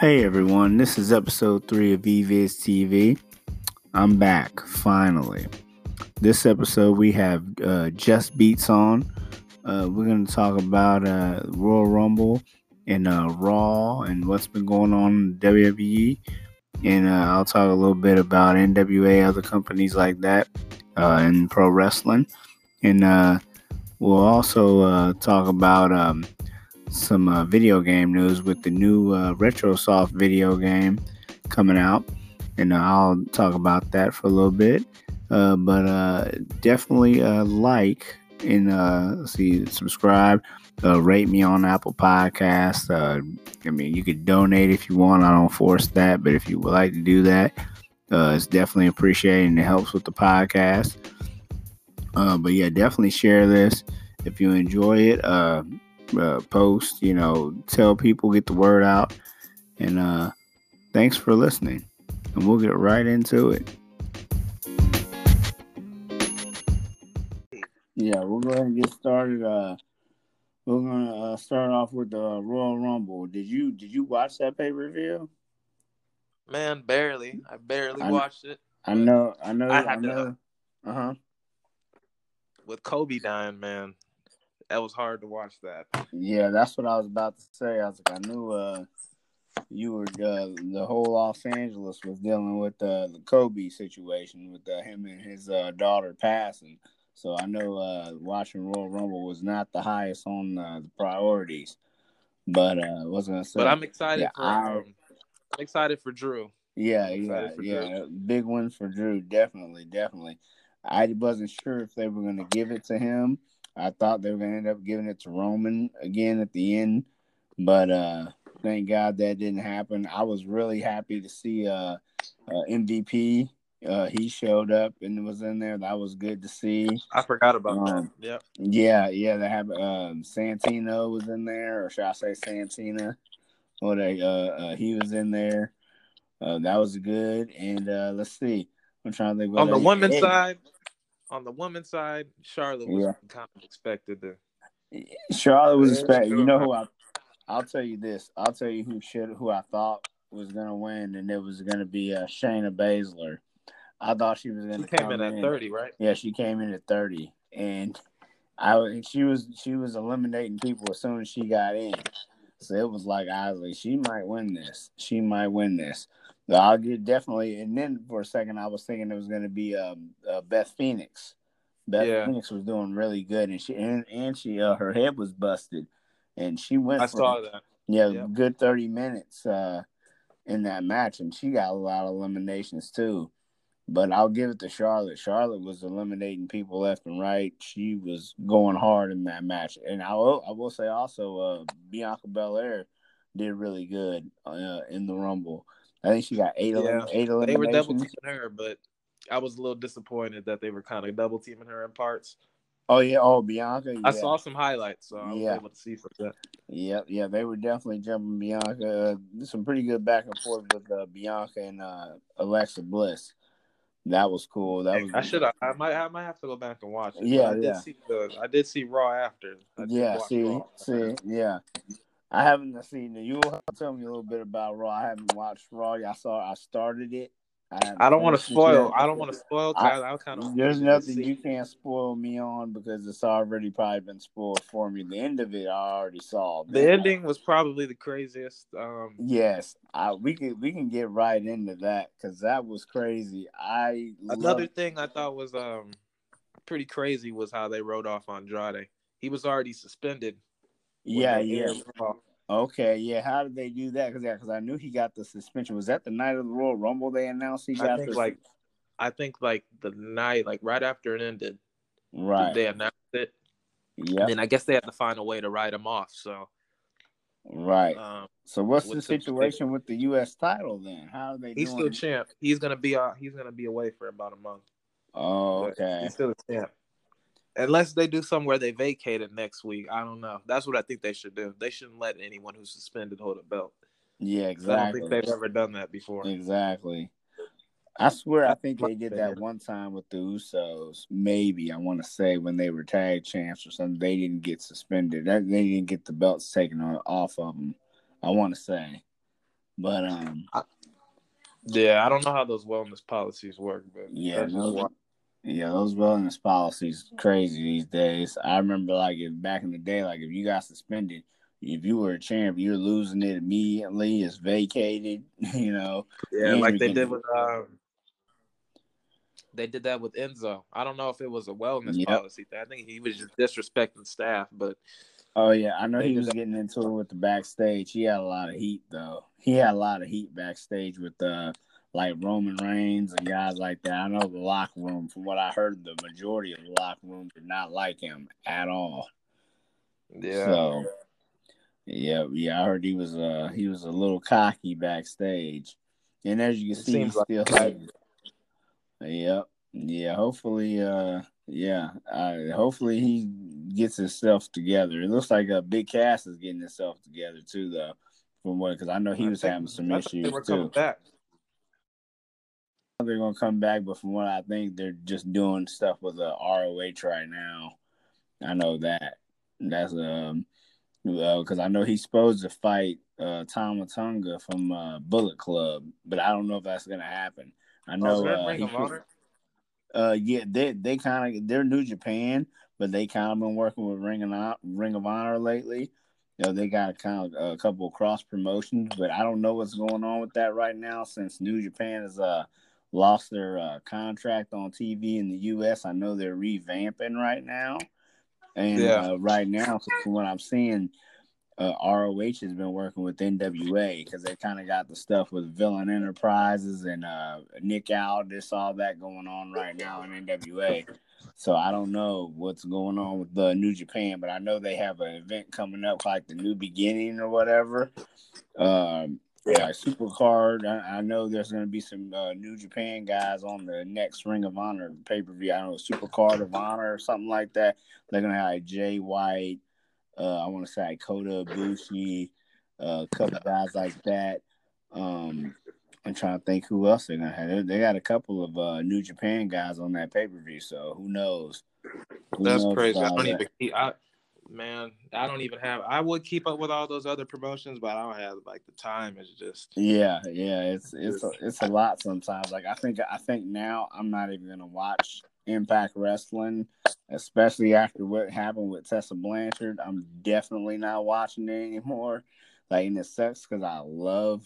Hey everyone, this is episode three of EVIZZ TV. I'm back finally. This episode we have uh, JustBeatz on. Uh, we're going to talk about uh, Royal Rumble and uh, Raw and what's been going on in WWE. And uh, I'll talk a little bit about NWA, other companies like that, uh, and pro wrestling. And we'll also talk about. Um, some uh, video game news with the new uh, RetroSoft video game coming out, and uh, I'll talk about that for a little bit. Uh, but uh, definitely uh, like and see subscribe, rate me on Apple Podcasts. I mean, you could donate if you want. I don't force that, but if you would like to do that, it's definitely appreciated and it helps with the podcast. but yeah, definitely share this if you enjoy it uh, post, you know, tell people, get the word out. And uh, thanks for listening. And we'll get right into it. Yeah, we'll go ahead and get started. Uh, we're gonna uh, start off with the Royal Rumble. Did you did you watch that pay per view? Man, barely. I barely I, watched it. I know. I know. I, I know. Uh huh. With Kobe dying, man, that was hard to watch that. Yeah, that's what I was about to say. I was like, I knew uh, you were uh, the whole Los Angeles was dealing with uh, the Kobe situation with uh, him and his uh, daughter passing. So I know uh, watching Royal Rumble was not the highest on the priorities. But uh, was gonna say. But I'm excited yeah, for. I, um, I'm excited for Drew. Yeah, yeah, yeah. Drew. Big one for Drew. Definitely, definitely. I wasn't sure if they were going to give it to him I thought they were gonna end up giving it to Roman again at the end, but uh, thank God that didn't happen. I was really happy to see uh, uh MVP. Uh, he showed up and was in there. That was good to see. I forgot about um, that. Yep. Yeah, yeah. They have um, Santino was in there, or should I say Santina? Or they, uh, uh, he was in there. Uh, that was good. And uh, let's see. I'm trying to think. On the women's side, on the women's side, Charlotte was yeah. kind of expected to. Charlotte was expected. You know who I? I'll tell you this. I'll tell you who should who I thought was gonna win, and it was gonna be uh, Shayna Baszler. I thought she was gonna. She came in at in. thirty, right? Yeah, she came in at thirty, and I she was she was eliminating people as soon as she got in. So it was like I was like, she might win this. She might win this. I'll get definitely. And then for a second, I was thinking it was going to be um, uh, Beth Phoenix. Beth yeah. Phoenix was doing really good, and she and, and she uh, her head was busted, and she went. I for, saw that. Yeah, yep. good thirty minutes uh, in that match, and she got a lot of eliminations too. But I'll give it to Charlotte. Charlotte was eliminating people left and right. She was going hard in that match, and I will I will say also uh, Bianca Belair did really good uh, in the Rumble. I think she got eight. Yeah. eight eliminations. They were double teaming her, but I was a little disappointed that they were kind of double teaming her in parts. Oh yeah, oh Bianca. Yeah. I saw some highlights, so I was yeah. able to see from that. Yep, yeah, they were definitely jumping Bianca. Uh, some pretty good back and forth with uh, Bianca and uh, Alexa Bliss. That was cool. That was. I should. I might. I might have to go back and watch it. Yeah, I yeah. Did see the, I did see Raw after. yeah. See. Raw. See. Yeah. I haven't seen it. You tell me a little bit about Raw. I haven't watched Raw. I saw. I started it. I, I don't want to spoil. I don't want to spoil. I, I kind of. There's nothing you can't spoil me on because it's already probably been spoiled for me. The end of it, I already saw. The ending was probably the craziest. Um, yes, I, we can we can get right into that because that was crazy. I another love... thing I thought was um pretty crazy was how they wrote off Andrade. He was already suspended yeah, yeah. Okay, yeah. How did they do that? Because yeah, because I knew he got the suspension. Was that the night of the Royal Rumble they announced he got? I think the... like, I think like the night, like right after it ended. Right. They announced it. Yeah. And I guess they had to find a way to write him off. So. Right. Um, so what's the situation the, with the U.S. title then? How are they? He's doing? still champ. He's gonna be uh he's gonna be away for about a month. Oh, okay. He's still a champ unless they do something where they vacate it next week. I don't know. That's what I think they should do. They shouldn't let anyone who's suspended hold a belt. Yeah, exactly. I don't think they've ever done that before. Exactly. I swear, I think they did that one time with the Usos. Maybe I want to say when they were tag champs or something, they didn't get suspended. They didn't get the belts taken off of them. I want to say, But um, I, yeah, I don't know how those wellness policies work, but yeah, those, yeah, those wellness policies crazy these days. I remember like if back in the day, like if you got suspended, if you were a champ, you're losing it immediately. It's vacated, you know. Yeah, like they did with um, they did that with Enzo. I don't know if it was a wellness yep. policy. I think he was just disrespecting staff, but oh yeah, I know he was getting into it with the backstage. He had a lot of heat though. He had a lot of heat backstage with uh like Roman Reigns and guys like that. I know the locker room, from what I heard, the majority of the locker room did not like him at all. Yeah. So yeah, yeah, I heard he was uh he was a little cocky backstage. And as you can it see, he's still like, Yep. Yeah, hopefully uh yeah, uh, hopefully he gets himself together. It looks like a uh, Big Cass is getting himself together too, though. From what, because I know he was having some issues too. Back. They're gonna come back, but from what I think, they're just doing stuff with the ROH right now. I know that. That's um, because uh, I know he's supposed to fight uh Tonga from uh, Bullet Club, but I don't know if that's gonna happen. I oh, know. Oh, uh, uh, yeah, they they kind of they're New Japan, but they kind of been working with Ring of Ring of Honor lately. You know, they got kind of a couple of cross promotions, but I don't know what's going on with that right now since New Japan is uh lost their uh, contract on TV in the U.S. I know they're revamping right now, and yeah. uh, right now, from what I'm seeing, uh, ROH has been working with NWA because they kind of got the stuff with Villain Enterprises and uh, Nick Aldis, all that going on right now in NWA. So I don't know what's going on with the New Japan, but I know they have an event coming up like the New Beginning or whatever. Um, yeah, Super Card. I, I, know there's going to be some uh, New Japan guys on the next Ring of Honor pay per view. I don't know Super Card of Honor or something like that. They're going to have Jay White. Uh, I want to say Kota Ibushi, uh, a couple guys like that. Um, I'm trying to think who else they're gonna have. They got a couple of uh, New Japan guys on that pay per view, so who knows? Who That's knows crazy. I don't that? even. I, man, I don't even have. I would keep up with all those other promotions, but I don't have like the time. It's just. Yeah, yeah, it's it's a, it's a lot sometimes. Like I think I think now I'm not even gonna watch Impact Wrestling, especially after what happened with Tessa Blanchard. I'm definitely not watching it anymore. Like, and it sucks because I love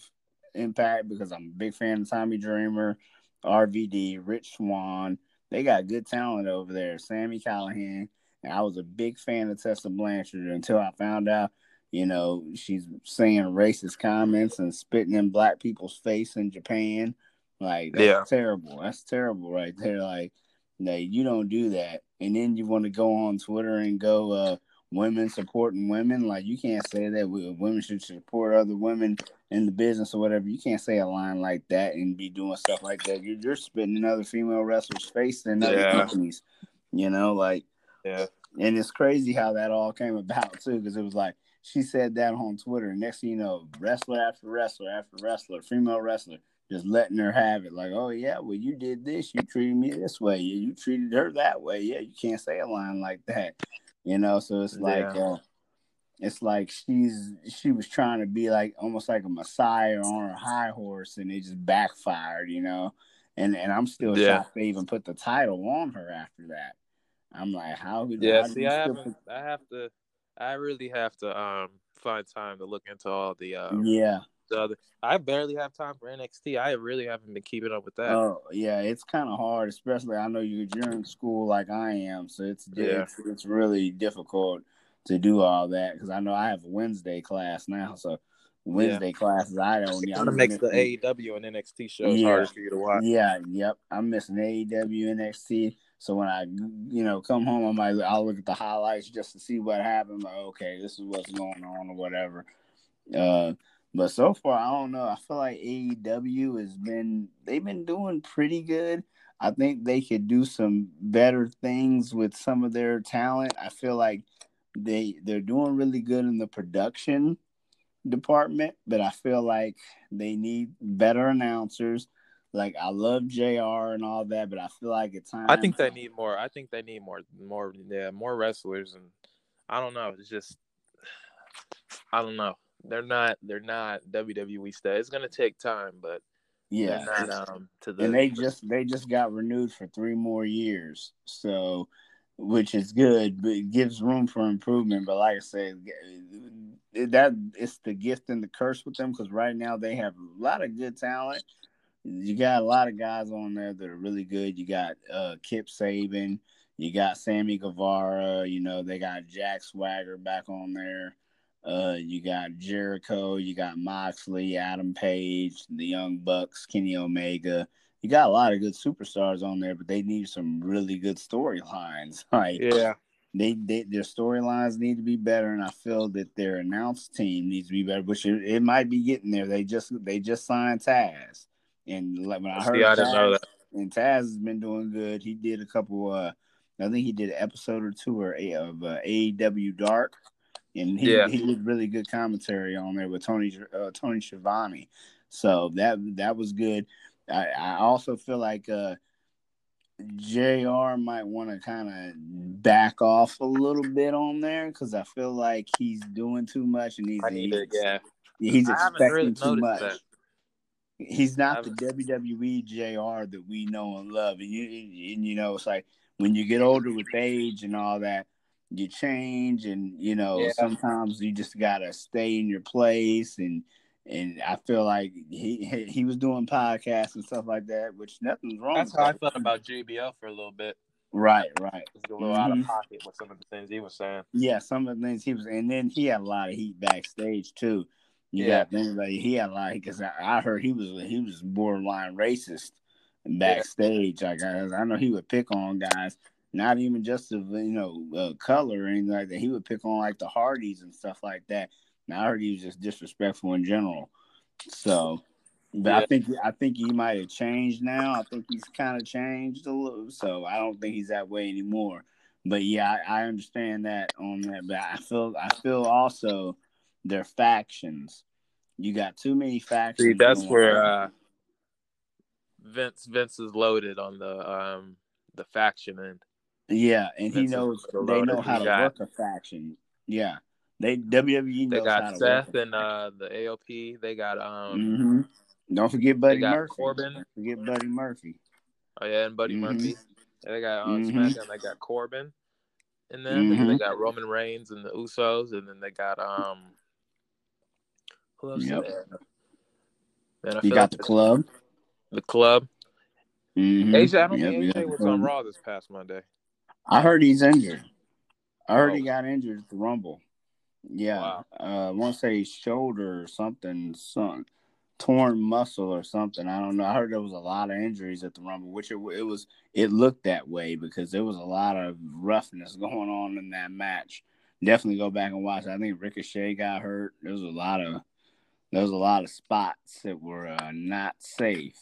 Impact because I'm a big fan of Tommy Dreamer, RVD, Rich Swann. They got good talent over there. Sami Callihan. And I was a big fan of Tessa Blanchard until I found out, you know, she's saying racist comments and spitting in black people's face in Japan. Like, that's yeah. terrible. That's terrible right there. Like, no, you don't do that. And then you want to go on Twitter and go, uh, women supporting women. Like you can't say that women should support other women in the business or whatever. You can't say a line like that and be doing stuff like that. You're, you're spitting in other female wrestlers' face in other yeah. companies. You know, like yeah. And it's crazy how that all came about too, because it was like she said that on Twitter. Next thing you know, wrestler after wrestler after wrestler, female wrestler just letting her have it. Like, oh yeah, well you did this, you treated me this way, yeah, you treated her that way. Yeah, you can't say a line like that, you know. So it's like, yeah. uh, it's like she's she was trying to be like almost like a messiah on her high horse, and it just backfired, you know. And and I'm still yeah. shocked they even put the title on her after that. I'm like, how? Yeah, how see, I haven't. I have to. I really have to um find time to look into all the um, yeah the other. I barely have time for NXT. I really haven't been keeping up with that. Oh yeah, it's kind of hard, especially I know you you're in school like I am, so it's yeah. it's, it's really difficult to do all that because I know I have a Wednesday class now, so Wednesday yeah. classes I don't. It kind of makes the AEW and NXT shows yeah. harder for you to watch. Yeah, yep. I'm missing AEW, NXT. So when I, you know, come home, I might I'll look at the highlights just to see what happened. Like, okay, this is what's going on or whatever. Uh, but so far, I don't know. I feel like AEW has been they've been doing pretty good. I think they could do some better things with some of their talent. I feel like they they're doing really good in the production department, but I feel like they need better announcers. Like I love JR and all that, but I feel like at times I think they need more. I think they need more more yeah, more wrestlers and I don't know. It's just I don't know they're not they're not WWE style. It's gonna take time, but yeah, not, um, to the and they just they just got renewed for three more years, so which is good, but it gives room for improvement. But like I said, that it's the gift and the curse with them because right now they have a lot of good talent. You got a lot of guys on there that are really good. You got uh, Kip Sabian, you got Sammy Guevara, you know, they got Jack Swagger back on there. Uh, you got Jericho, you got Moxley, Adam Page, the Young Bucks, Kenny Omega. You got a lot of good superstars on there, but they need some really good storylines. Like, yeah, they, they their storylines need to be better, and I feel that their announced team needs to be better. Which it, it might be getting there. They just they just signed Taz, and when I heard See, I Taz, know that. and Taz has been doing good. He did a couple. uh I think he did an episode or two or a, of uh, AEW Dark, and he Yeah. he did really good commentary on there with Tony uh, Tony Schiavone. So that that was good. I, I also feel like uh Jr. might want to kind of back off a little bit on there because I feel like he's doing too much and he's I need it. he's, Yeah, he's expecting really too much. that. He's not the WWE JR that we know and love, and you and you know it's like when you get older with age and all that, you change, and you know Yeah. sometimes you just gotta stay in your place, and and I feel like he he, was doing podcasts and stuff like that, which nothing's wrong. That's how I felt about JBL for a little bit. Right, right. A little out of Mhm. pocket with some of the things he was saying. Yeah, some of the things he was, and then he had a lot of heat backstage too. You Yeah. got things like he had a lot because I, I heard he was he was borderline racist backstage. Like I, I know he would pick on guys, not even just of you know uh, color or anything like that. He would pick on like the Hardys and stuff like that. And I heard he was just disrespectful in general. So, but I think I think he might have changed now. I think he's kind of changed a little. So I don't think he's that way anymore. But yeah, I, I understand that on that. But I feel I feel also their factions. You got too many factions. See, that's where uh, Vince Vince is loaded on the um the faction end. yeah, and he Vince is knows they know how to got- work a faction. Yeah, they WWE They got Seth and uh the AOP. They got um hmm Don't forget Buddy Murphy. Corbin. Don't forget Buddy Murphy. oh yeah and Buddy Mhm. Murphy. They got on Mhm. SmackDown. They got Corbin. And then Mhm. they got Roman Reigns and the Usos, and then they got um Yep. Man, You got like the club. the club. Mm-hmm. AJ, I don't Yep, think AJ was on Raw this past Monday. I heard he's injured. I heard Oh. he got injured at the Rumble. Yeah. Wow. Uh, I want to say shoulder or something, some torn muscle or something. I don't know. I heard there was a lot of injuries at the Rumble, which it, it was. It looked that way because there was a lot of roughness going on in that match. Definitely go back and watch. I think Ricochet got hurt. There was a lot of there was a lot of spots that were uh, not safe.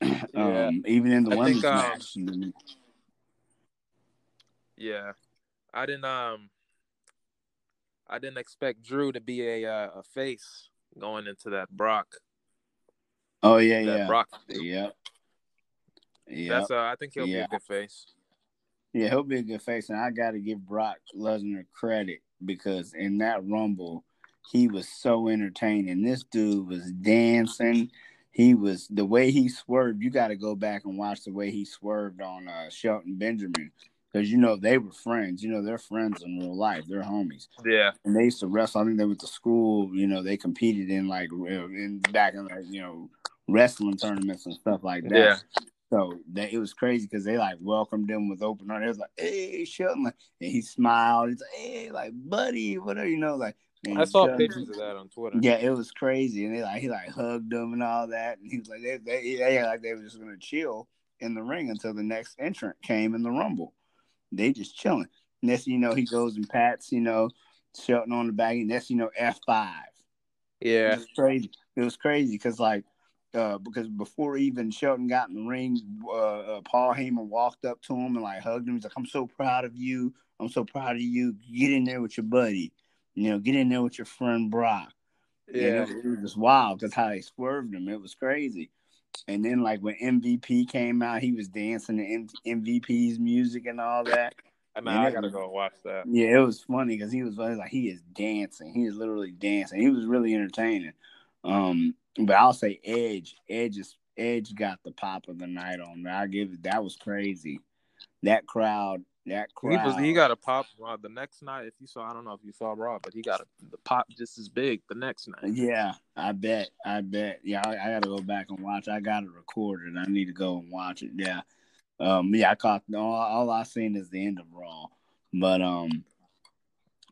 Yeah. um, even in the I women's think, um, match. Yeah, I didn't um, I didn't expect Drew to be a uh, a face going into that Brock. Oh yeah, that yeah, Brock. yep, yep. That's uh, I think he'll be a good face. Yeah, he'll be a good face, and I got to give Brock Lesnar credit because in that Rumble, he was so entertaining. This dude was dancing. He was the way he swerved. You got to go back and watch the way he swerved on uh, Shelton Benjamin because you know they were friends. You know they're friends in real life. They're homies, Yeah, and they used to wrestle. I think they went to school. You know they competed in like in back in like you know wrestling tournaments and stuff like that. Yeah. So that it was crazy because they like welcomed him with open arms. It was like, "Hey, Shelton," and he smiled. He's like, "Hey, like, buddy, whatever," you know, like. And I saw pictures of that on Twitter. Yeah, it was crazy, and they like he like hugged him and all that, and he was like, they they, they like they were just gonna chill in the ring until the next entrant came in the rumble. They just chilling. Next, you know, he goes and pats, you know, Shelton on the back, and next, you know, F five. Yeah, It was crazy. It was crazy because like uh, because before even Shelton got in the ring, uh, uh, Paul Heyman walked up to him and like hugged him. He's like, "I'm so proud of you. I'm so proud of you. Get in there with your buddy. You know, get in there with your friend Brock." And yeah, it, was- it was just wild because how they swerved him. It was crazy. And then like when MVP came out, he was dancing to M- MVP's music and all that. I mean, I gotta go watch that. Yeah, it was funny because he was like he is dancing. He is literally dancing. He was really entertaining. Um, but I'll say Edge. Edge is Edge got the pop of the night on. I give it. That was crazy. That crowd. That crowd. He was. He got a pop uh, the next night. If you saw, I don't know if you saw Raw, but he got a, the pop just as big the next night. Yeah, I bet. I bet. Yeah, I, I got to go back and watch. I got it recorded. I need to go and watch it. Yeah. Um. Yeah, I caught all. All I seen is the end of Raw, but um.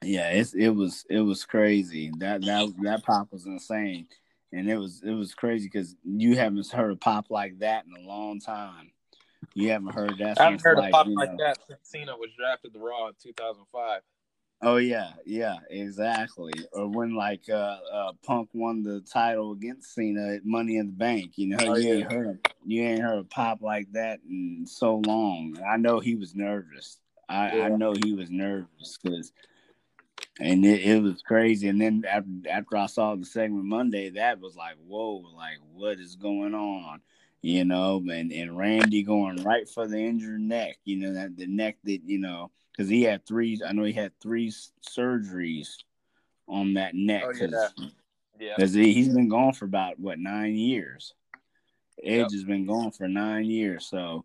Yeah, it's it was it was crazy. That that that pop was insane and it was it was crazy because you haven't heard a pop like that in a long time. You haven't heard that. I haven't heard like, a pop like know. that since Cena was drafted to Raw in 2005. Oh yeah, yeah, exactly. Or when like uh, uh, Punk won the title against Cena at Money in the Bank. You know, oh, you yeah. ain't heard you ain't heard a pop like that in so long. I know he was nervous. I, yeah. I know he was nervous because and it, it was crazy. And then after, after I saw the segment Monday, that was like, whoa, like what is going on? You know, and, and Randy going right for the injured neck, you know, that the neck that, you know, because he had three, I know he had three surgeries on that neck. Oh, yeah. Yeah. Because he's been gone for about, what, nine years? Edge yep. has been gone for nine years. So,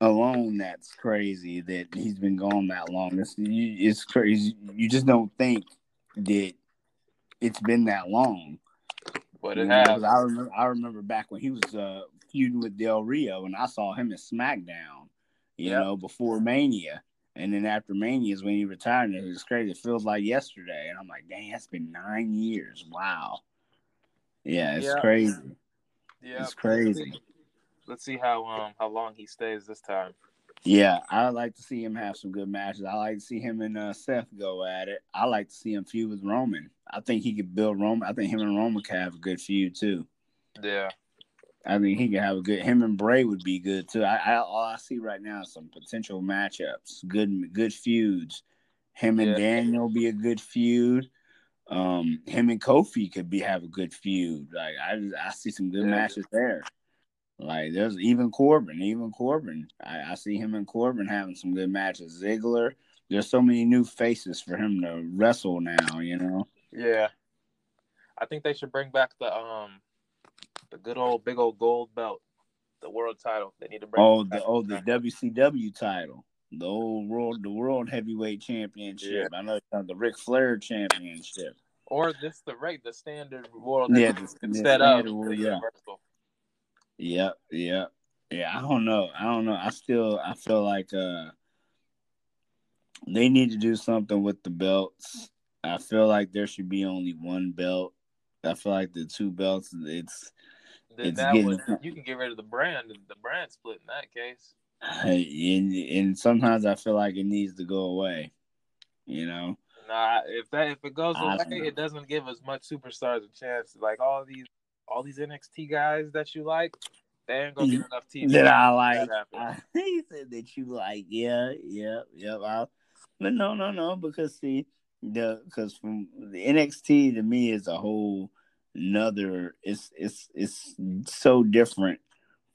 alone that's crazy that he's been gone that long. It's, it's crazy. You just don't think that it's been that long. But it has. I remember, I remember back when he was uh, feuding with Del Rio, and I saw him at SmackDown, you yep. know, before Mania. And then after Mania is when he retired, and it was crazy. It feels like yesterday. And I'm like, dang, that's been nine years. Wow. Yeah, it's yep. crazy. Yeah, it's crazy. Let's see how um how long he stays this time. Yeah, I like to see him have some good matches. I like to see him and uh, Seth go at it. I like to see him feud with Roman. I think he could build Roman. I think him and Roman could have a good feud too. Yeah. I think he could have a good. Him and Bray would be good too. I, I all I see right now is some potential matchups, good good feuds. Him and yeah. Daniel be a good feud. Um, him and Kofi could be have a good feud. Like I I see some good yeah. matches there. Like there's even Corbin, even Corbin. I, I, see him and Corbin having some good matches. Ziggler, there's so many new faces for him to wrestle now. You know. Yeah, I think they should bring back the um the good old big old gold belt, the world title. They need to bring. Oh, the oh the WCW title, the old world the world heavyweight championship. Yeah. I know the Ric Flair championship. Or this the right the standard world yeah, the, instead the of the yeah. universal. Yep, yep. Yeah, I don't know. I don't know. I still I feel like uh they need to do something with the belts. I feel like there should be only one belt. I feel like the two belts it's then it's that getting, would, you can get rid of the brand the brand split in that case. And, and sometimes I feel like it needs to go away. You know. Nah, if that if it goes away, it doesn't give as much superstars a chance. Like all these all these NXT guys that you like, they ain't gonna get enough TV. That I like. I, he said that you like. Yeah, yeah, yeah. I, but no, no, no. Because see, the because from the NXT to me is a whole another. It's it's it's so different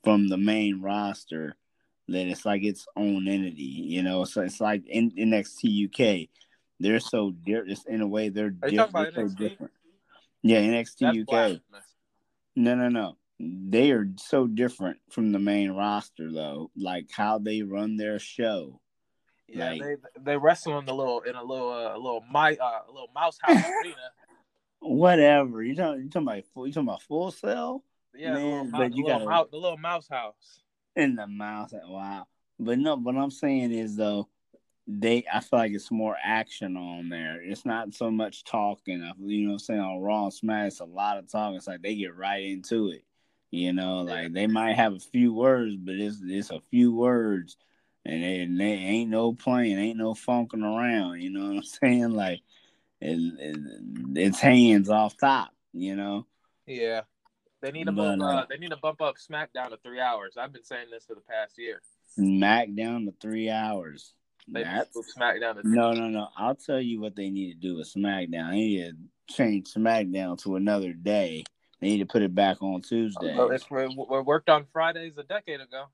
from the main roster that it's like its own entity. You know, so it's like in NXT UK. They're so different. In a way, they're, diff- they're so different. Yeah, NXT That's UK. Blasphemous. No, no, no. They are so different from the main roster, though. Like how they run their show. Yeah, like, they they wrestle in the little in a little uh, a little my uh, a little mouse house arena. Whatever you talking you talking about you talking about Full Sail? Yeah, Man, but you got the little mouse house in the mouse. Wow, but no, what I'm saying is though they I feel like it's more action on there. It's not so much talking. You know what I'm saying? On Raw and Smash, it's a lot of talking. It's like they get right into it. You know, like they might have a few words, but it's it's a few words and they, and they ain't no playing, ain't no funking around, you know what I'm saying? Like it, it, it's hands off top, you know. Yeah. They need to but, uh, they need to bump up SmackDown to three hours. I've been saying this for the past year. SmackDown to three hours. They SmackDown. no, no, no. I'll tell you what they need to do with SmackDown. They need to change SmackDown to another day. They need to put it back on Tuesday. Well, it's we worked on Fridays a decade ago.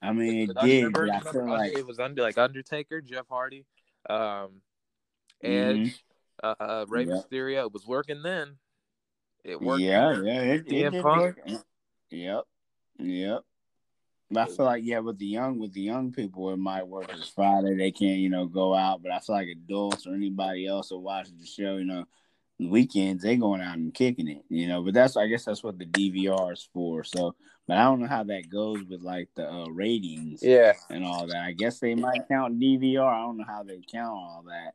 I mean, it did, but I feel like it was under like Undertaker, Jeff Hardy, um, Edge, mm-hmm. uh, uh, Rey yep. Mysterio. It was working then. It worked. Yeah, yeah, it, it did work. Yep, yep. But I feel like yeah, with the young with the young people, it might work. It's Friday; they can't you know go out. But I feel like adults or anybody else who watches the show, you know, weekends they going out and kicking it, you know. But that's I guess that's what the DVR is for. So, but I don't know how that goes with like the uh, ratings, yeah, and all that. I guess they might count DVR. I don't know how they count all that.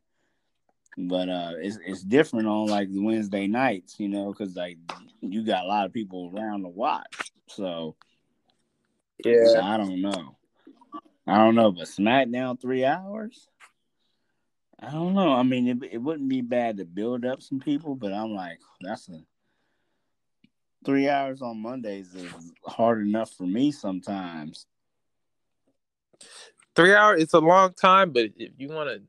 But uh, it's it's different on like the Wednesday nights, you know, because like you got a lot of people around to watch. So yeah, I don't know. I don't know, but SmackDown three hours. I don't know. I mean, it, it wouldn't be bad to build up some people, but I'm like, that's a three hours on Mondays is hard enough for me sometimes. Three hours, it's a long time, but if you want to,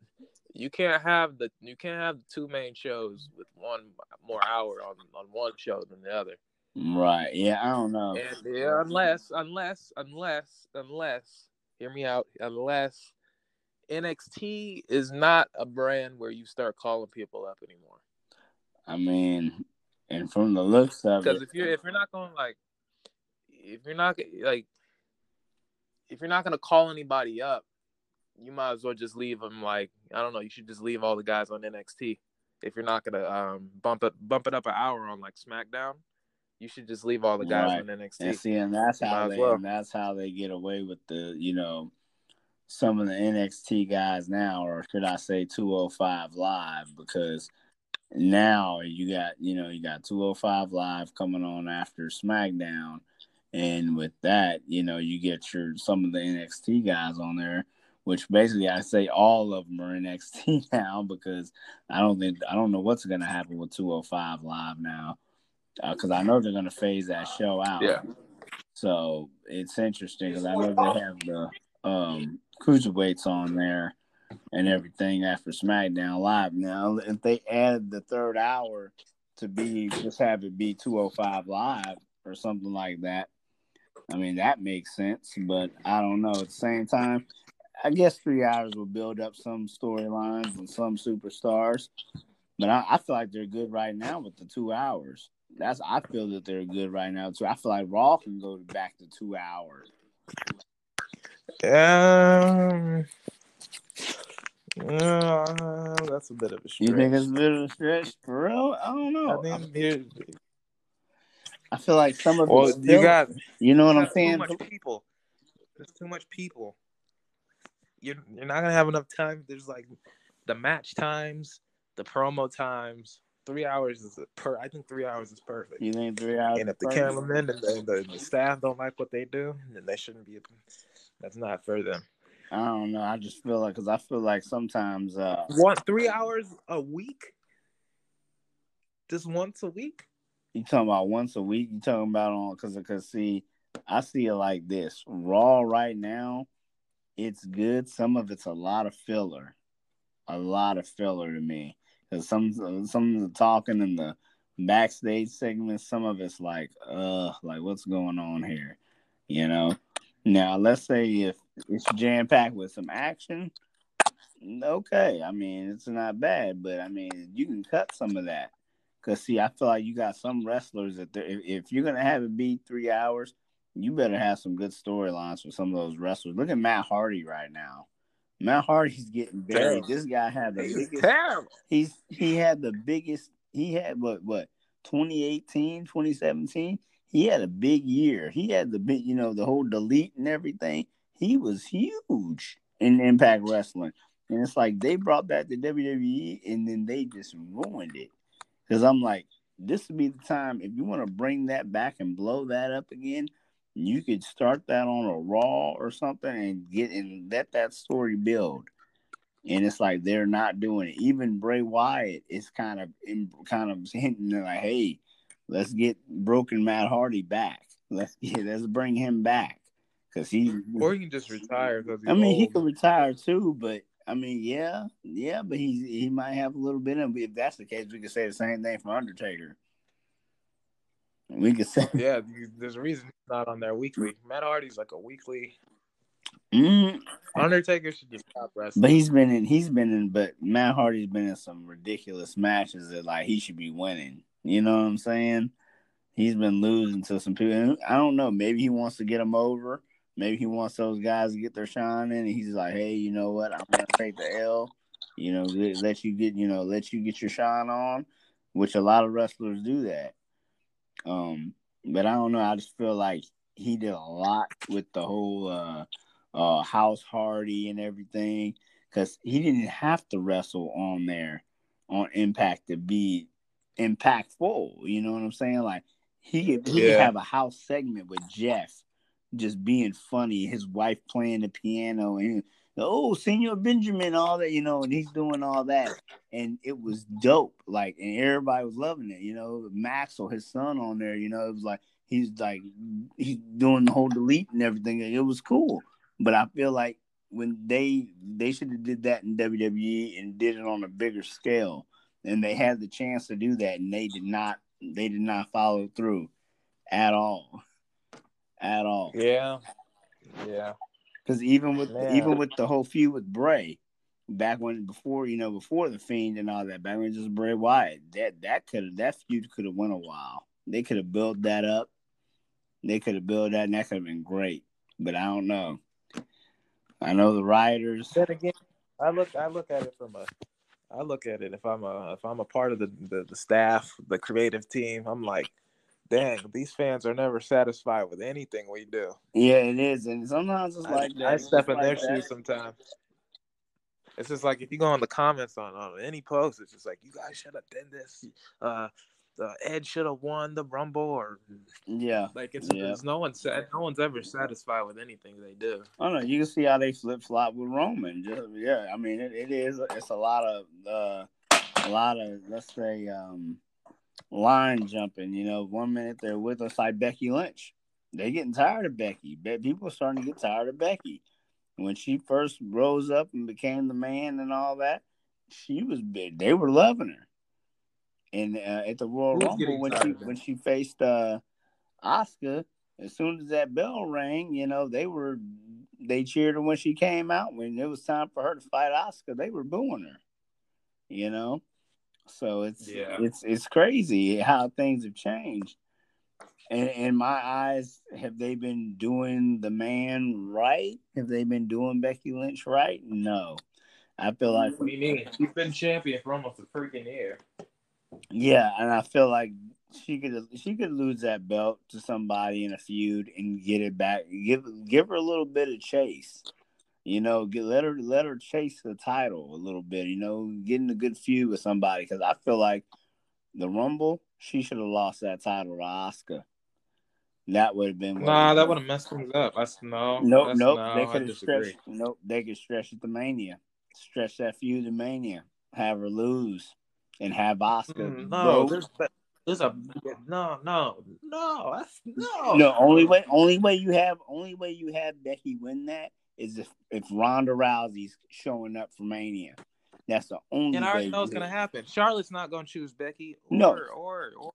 you can't have the you can't have the two main shows with one more hour on on one show than the other. Right. Yeah, I don't know. And, yeah, unless, unless, unless, unless, hear me out, unless NXT is not a brand where you start calling people up anymore. I mean, and from the looks of it, because if you're if you're not going like, if you're not like, if you're not gonna call anybody up, you might as well just leave them. Like I don't know, you should just leave all the guys on NXT if you're not gonna um, bump it bump it up an hour on like SmackDown you should just leave all the guys right. on NXT. And see, and that's how they well. and that's how they get away with the you know some of the NXT guys now, or should I say 205 Live, because now you got you know you got 205 Live coming on after SmackDown, and with that you know you get your some of the NXT guys on there. Which basically I say all of them are NXT now because I don't think I don't know what's gonna happen with 205 Live now because uh, I know they're going to phase that show out. Yeah. So it's interesting because I know they have the um, cruiserweights on there and everything after SmackDown Live. Now, if they add the third hour to be just have it be 205 Live or something like that, I mean, that makes sense. But I don't know. At the same time, I guess three hours will build up some storylines and some superstars. But I, I feel like they're good right now with the two hours that's I feel that they're good right now too. I feel like Raw can go back to two hours. Um, uh, that's a bit of a stretch. You think it's a bit of a stretch, for real? I don't know. I think I feel like some of well, still, you got you know what I'm saying. Too much people. There's too much people. You're you're not gonna have enough time. There's like the match times, the promo times, three hours is per. I think three hours is perfect. You think three hours? And if the cameramen and the, the, the, staff don't like what they do, then they shouldn't be. That's not for them. I don't know. I just feel like because I feel like sometimes uh one three hours a week, just once a week. You talking about once a week? You talking about on because because see, I see it like this. Raw right now, it's good. Some of it's a lot of filler, a lot of filler to me. Cause some some of the talking in the backstage segments, some of it's like, uh, like what's going on here, you know? Now let's say if it's jam packed with some action, okay. I mean, it's not bad, but I mean, you can cut some of that. Cause see, I feel like you got some wrestlers that if, if you're gonna have it be three hours, you better have some good storylines for some of those wrestlers. Look at Matt Hardy right now. Matt Hardy's getting buried. This guy had the biggest. Terrible. He's he had the biggest. He had what what 2018, 2017. He had a big year. He had the big, you know, the whole delete and everything. He was huge in Impact Wrestling, and it's like they brought that to WWE, and then they just ruined it. Because I'm like, this would be the time if you want to bring that back and blow that up again you could start that on a raw or something and get and let that story build. And it's like they're not doing it. Even Bray Wyatt is kind of in, kind of hinting like, "Hey, let's get broken Matt Hardy back. Let's get let's bring him back because he or he can just retire. I mean, old. he could retire too, but I mean, yeah, yeah, but he he might have a little bit of. If that's the case, we could say the same thing for Undertaker. We could say yeah. There's a reason he's not on there weekly. Matt Hardy's like a weekly. Mm, Undertaker should just stop wrestling. but he's been in. He's been in. But Matt Hardy's been in some ridiculous matches that like he should be winning. You know what I'm saying? He's been losing to some people. I don't know. Maybe he wants to get them over. Maybe he wants those guys to get their shine in. And he's like, hey, you know what? I'm gonna take the L. You know, let you get. You know, let you get your shine on. Which a lot of wrestlers do that. Um, but I don't know. I just feel like he did a lot with the whole uh, uh, House Hardy and everything because he didn't have to wrestle on there on Impact to be impactful. You know what I'm saying? Like he could, he could have a house segment with Jeff just being funny, his wife playing the piano and oh Senor Benjamin, all that, you know, and he's doing all that. And it was dope. Like and everybody was loving it, you know. Maxwell, his son on there, you know, it was like he's like he's doing the whole delete and everything. It was cool. But I feel like when they they should have did that in WWE and did it on a bigger scale. And they had the chance to do that and they did not they did not follow through at all. At all. Yeah, yeah. Because even with Man. even with the whole feud with Bray, back when before you know before the Fiend and all that, back when just Bray Wyatt, that that could that feud could have went a while. They could have built that up. They could have built that, and that could have been great. But I don't know. I know the writers. Then again, I look I look at it from a I look at it if I'm a if I'm a part of the, the, the staff, the creative team, I'm like, dang, these fans are never satisfied with anything we do. Yeah, it is, and sometimes it's I, like that. I step in their like that. shoes sometimes. It's just like if you go on the comments on, on any post, it's just like you guys should have done this. Uh, the Ed should have won the Rumble, or Yeah. like it's, Yeah. it's no one's no one's ever satisfied with anything they do. I don't know. You can see how they flip flop with Roman. Just yeah, I mean it, it is. It's a lot of uh, a lot of let's say um, line jumping. You know, one minute they're with us like Becky Lynch. They getting tired of Becky. Be- People are starting to get tired of Becky. When she first rose up and became the man and all that, she was big. They were loving her. And uh, at the Royal Rumble when she when she faced uh, Asuka, as soon as that bell rang, you know, they were they cheered her when she came out. When it was time for her to fight Asuka, they were booing her. You know? So it's Yeah. it's it's crazy how things have changed. And in my eyes, have they been doing the man right? Have they been doing Becky Lynch right? No. I feel like What do you mean? She's been champion for almost a freaking year. Yeah, and I feel like she could she could lose that belt to somebody in a feud and get it back. Give give her a little bit of chase. You know, get let her let her chase the title a little bit. You know, getting a good feud with somebody because I feel like the Rumble she should have lost that title to Asuka. That would have been Nah, that would have messed things up. That's no. Nope, that's, nope. No, they could have stretched. Nope, they could stretch it to Mania, stretch that feud to Mania, have her lose, and have Asuka. Mm, no, there's there's a no, no, no. That's no. No, only way only way you have only way you have Becky win that is if if Ronda Rousey's showing up for Mania. That's the only And I way. already know it's gonna happen. Charlotte's not gonna choose Becky or No. or or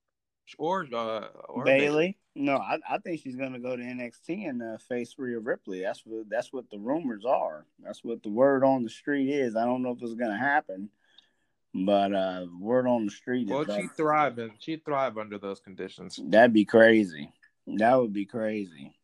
or uh or Bayley. No, I, I think she's gonna go to NXT and uh, face Rhea Ripley. That's what that's what the rumors are. That's what the word on the street is. I don't know if it's gonna happen, but uh, word on the street Well, is she thrive and she thrive under those conditions. that'd be crazy. That would be crazy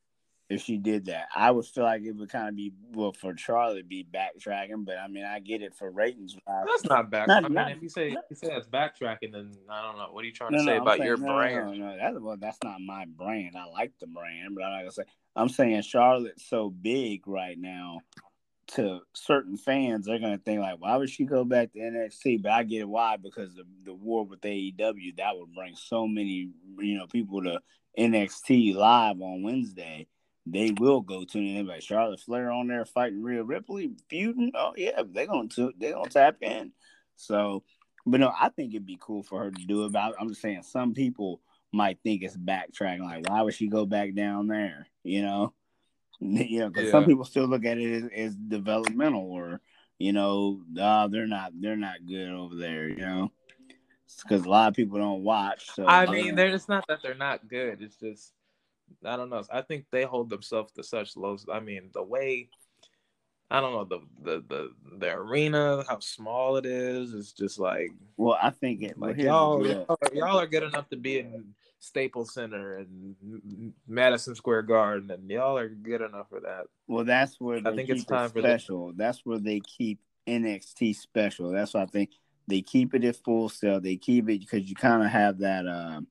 if she did that. I would feel like it would kind of be well for Charlotte it'd be backtracking, but I mean I get it for ratings. That's not back. Not- I mean, not- if you say if you say that's backtracking, then I don't know. What are you trying No, to say I'm about saying- your no, no, brand? No, no, that's well, that's not my brand. I like the brand, but I'm not gonna say. I'm saying Charlotte's so big right now. To certain fans, they're gonna think like, why would she go back to NXT? But I get it why because the the war with AEW that would bring so many you know people to NXT live on Wednesday. They will go tune in. Like Charlotte Flair on there fighting Rhea Ripley feuding. Oh yeah, they're gonna t- they're gonna tap in. So but no, I think it'd be cool for her to do it. But I'm just saying, some people might think it's backtracking. Like, why would she go back down there? You know, you know, because some people still look at it as, as developmental, or you know, uh, they're not they're not good over there. You know, because a lot of people don't watch. So I mean, they're just not that they're not good. It's just I don't know. I think they hold themselves to such lows. I mean, the way I don't know the the the the arena, how small it is. It's just like Well, I think it like y'all, deal. y'all are good enough to be in Staples Center and Madison Square Garden, and y'all are good enough for that. Well, that's where they I think keep it's time it for special. That's where they keep NXT special. That's why I think they keep it at Full Sail. They keep it because you kind of have that um,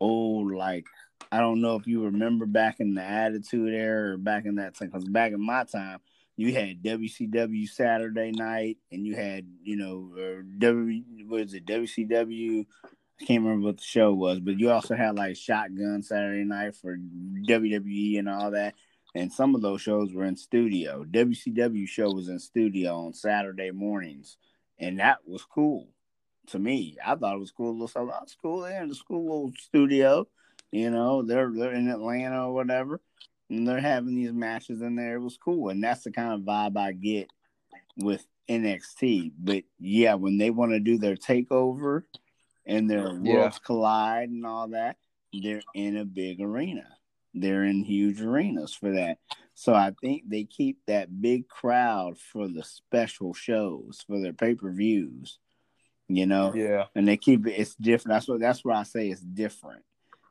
old like I don't know if you remember back in the Attitude Era or back in that time. Because back in my time, you had WCW Saturday Night, and you had you know W was it WCW. I can't remember what the show was, but you also had like Shotgun Saturday Night for WWE and all that. And some of those shows were in studio. WCW show was in studio on Saturday mornings, and that was cool to me. I thought it was cool. So that's cool. They're in the school studio. You know, they're they're in Atlanta or whatever, and they're having these matches in there. It was cool, and that's the kind of vibe I get with NXT. But yeah, when they want to do their takeover and their Yeah. worlds collide and all that, they're in a big arena. They're in huge arenas for that. So I think they keep that big crowd for the special shows, for their pay per views. You know, Yeah, and they keep it. It's different. That's what. That's why I say it's different.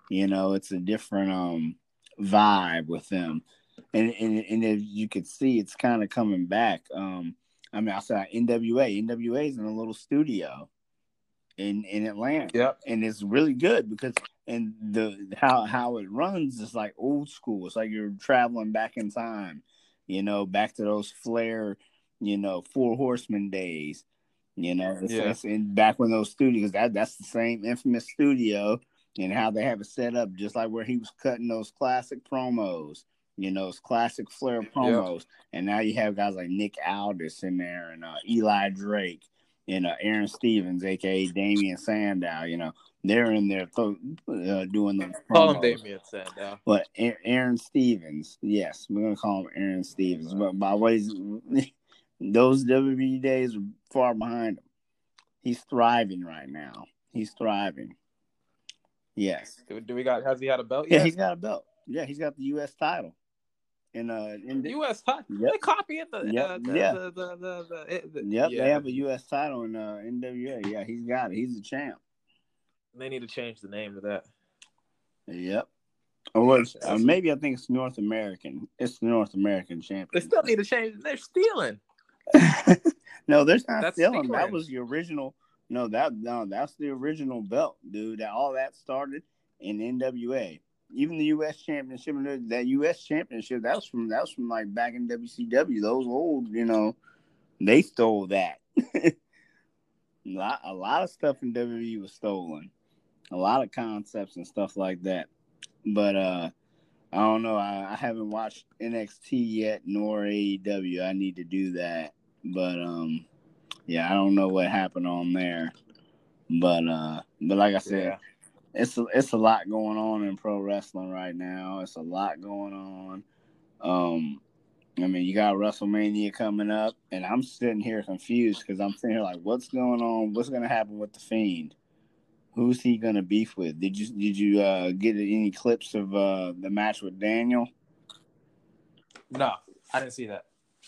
You know, it's a different um vibe with them, and and and if you could see, it's kind of coming back. Um, I mean, I saw NWA. NWA is in a little studio in in Atlanta yep, and it's really good because and the how how it runs is like old school. It's like you're traveling back in time, you know, back to those Flair, you know, Four Horsemen days. You know, it's, Yeah. it's in back when those studios that that's the same infamous studio and how they have it set up, just like where he was cutting those classic promos. You know, those classic Flair promos, and now you have guys like Nick Aldis in there and uh, Eli Drake and uh, Aron Stevens, aka Damien Sandow. You know, they're in there th- uh, doing those call him promos. Damien Sandow. But A- Aron Stevens, yes, we're gonna call him Aron Stevens. But by ways, those WWE days are far behind him. He's thriving right now. He's thriving. Yes. Do, do we got? Has he had a belt Yeah, he's got a belt. Yeah, he's got the U.S. title. And uh, in the, U.S. title. Yep. They copy it. The, Yep, uh, the, yeah. the, the, the, the, it- the- yep, yeah. they have a U.S. title in uh, NWA. Yeah, he's got it. He's the champ. They need to change the name to that. Yep. Or? Or maybe I think it's North American. It's the North American champion. They still need to change. They're stealing. no, there's not That's stealing. That was the original. No, that no, that's the original belt, dude. That all that started in NWA. Even the U.S. Championship, that U.S. Championship, that was from that was from like back in WCW. Those old, you know, they stole that. a, lot, a lot of stuff in WWE was stolen. A lot of concepts and stuff like that. But uh I don't know. I, I haven't watched NXT yet, nor AEW. I need to do that. But um, yeah, I don't know what happened on there. But uh, but like I said, Yeah. it's a, it's a lot going on in pro wrestling right now. It's a lot going on. Um, I mean, you got WrestleMania coming up, and I'm sitting here confused because I'm sitting here like, what's going on? What's going to happen with the Fiend? Who's he going to beef with? Did you did you uh, get any clips of uh, the match with Daniel? No, I didn't see that.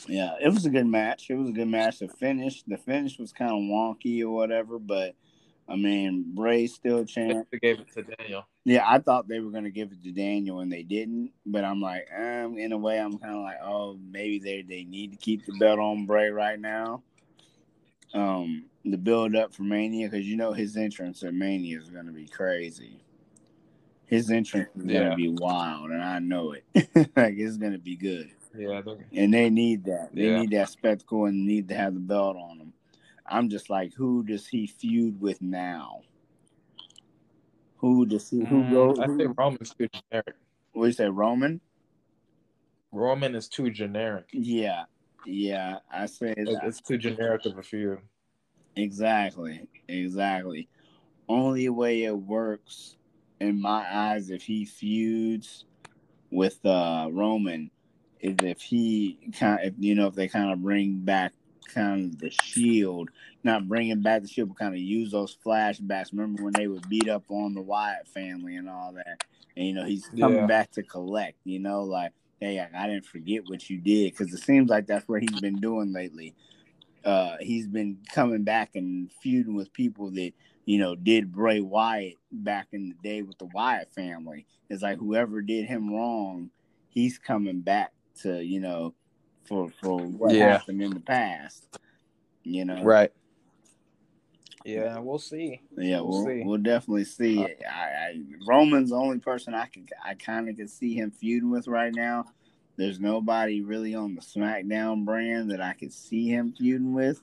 Yeah, it was a good match. It was a good match. The finish, the finish was kind of wonky or whatever, but I mean, Bray's still champ. They gave it to Daniel. Yeah, I thought they were gonna give it to Daniel and they didn't. But I'm like, um, in a way, I'm kind of like, oh, maybe they they need to keep the belt on Bray right now. Um, the build up for Mania because you know his entrance at Mania is gonna be crazy. His entrance is Yeah. gonna be wild, and I know it. like it's gonna be good, Yeah, and they need that. They Yeah. need that spectacle and need to have the belt on them. I'm just like, who does he feud with now? Who does he? Who Mm, goes? I who- think Roman's too generic. what do you say, Roman? Roman is too generic. Yeah, yeah. I say It- that. It's too generic of a feud. exactly, exactly. Only way it works in my eyes if he feuds with uh Roman is if he kind, if you know, if they kind of bring back kind of the shield, not bringing back the shield, but kind of use those flashbacks. Remember when they would beat up on the Wyatt family and all that, and you know he's coming Yeah. back to collect. You know, like hey, I didn't forget what you did because it seems like that's what he's been doing lately. Uh, he's been coming back and feuding with people that you know did Bray Wyatt back in the day with the Wyatt family. It's like whoever did him wrong, he's coming back to you know for for what Yeah. happened in the past. You know, Right. Yeah, we'll see. Yeah, We'll we'll, see. we'll definitely see. Uh, I, I Roman's the only person I can I kind of can see him feuding with right now. There's nobody really on the SmackDown brand that I could see him feuding with.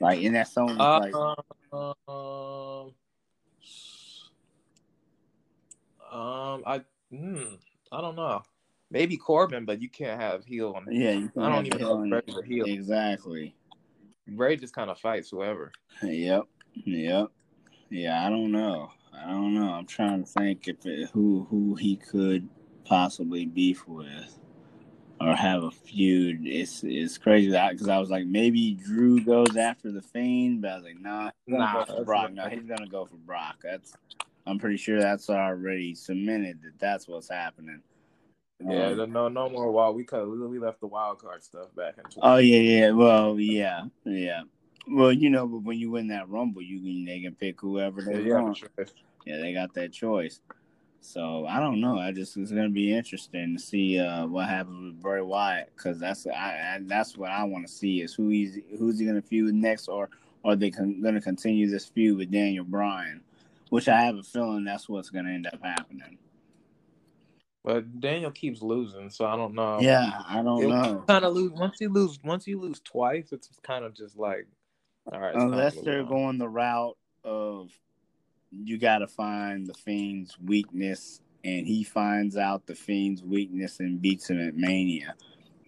Like, and that's only Uh, like um, um, I, hmm, I don't know. Maybe Corbin, but you can't have heel on. yeah. I don't even know heel. Exactly. Bray just kind of fights whoever. Yep. Yep. Yeah. I don't know. I don't know. I'm trying to think if it, who who he could possibly beef with. or have a feud. It's it's crazy because I was like maybe Drew goes after the Fiend, but I was like nah, he's gonna Nah, go for Brock. No, he's gonna go for Brock. That's I'm pretty sure that's already cemented that that's what's happening. Yeah, Um, no, no more wild. We cut. We left the wild card stuff back in. Oh yeah, yeah. Well, yeah, yeah. Well, you know, but when you win that rumble, you can they can pick whoever they yeah, want. Yeah, they got that choice. So I don't know. I just it's gonna be interesting to see uh, what happens with Bray Wyatt because that's I, I that's what I want to see is who he's who's he gonna feud next or are they con- gonna continue this feud with Daniel Bryan, which I have a feeling that's what's gonna end up happening. But Daniel keeps losing, so I don't know. Yeah, I don't It- know. Kind of lose once you lose. Once you lose twice, it's kind of just like, all right. it's time to Unless they're on. going the route of you got to find the Fiend's weakness, and he finds out the Fiend's weakness and beats him at Mania.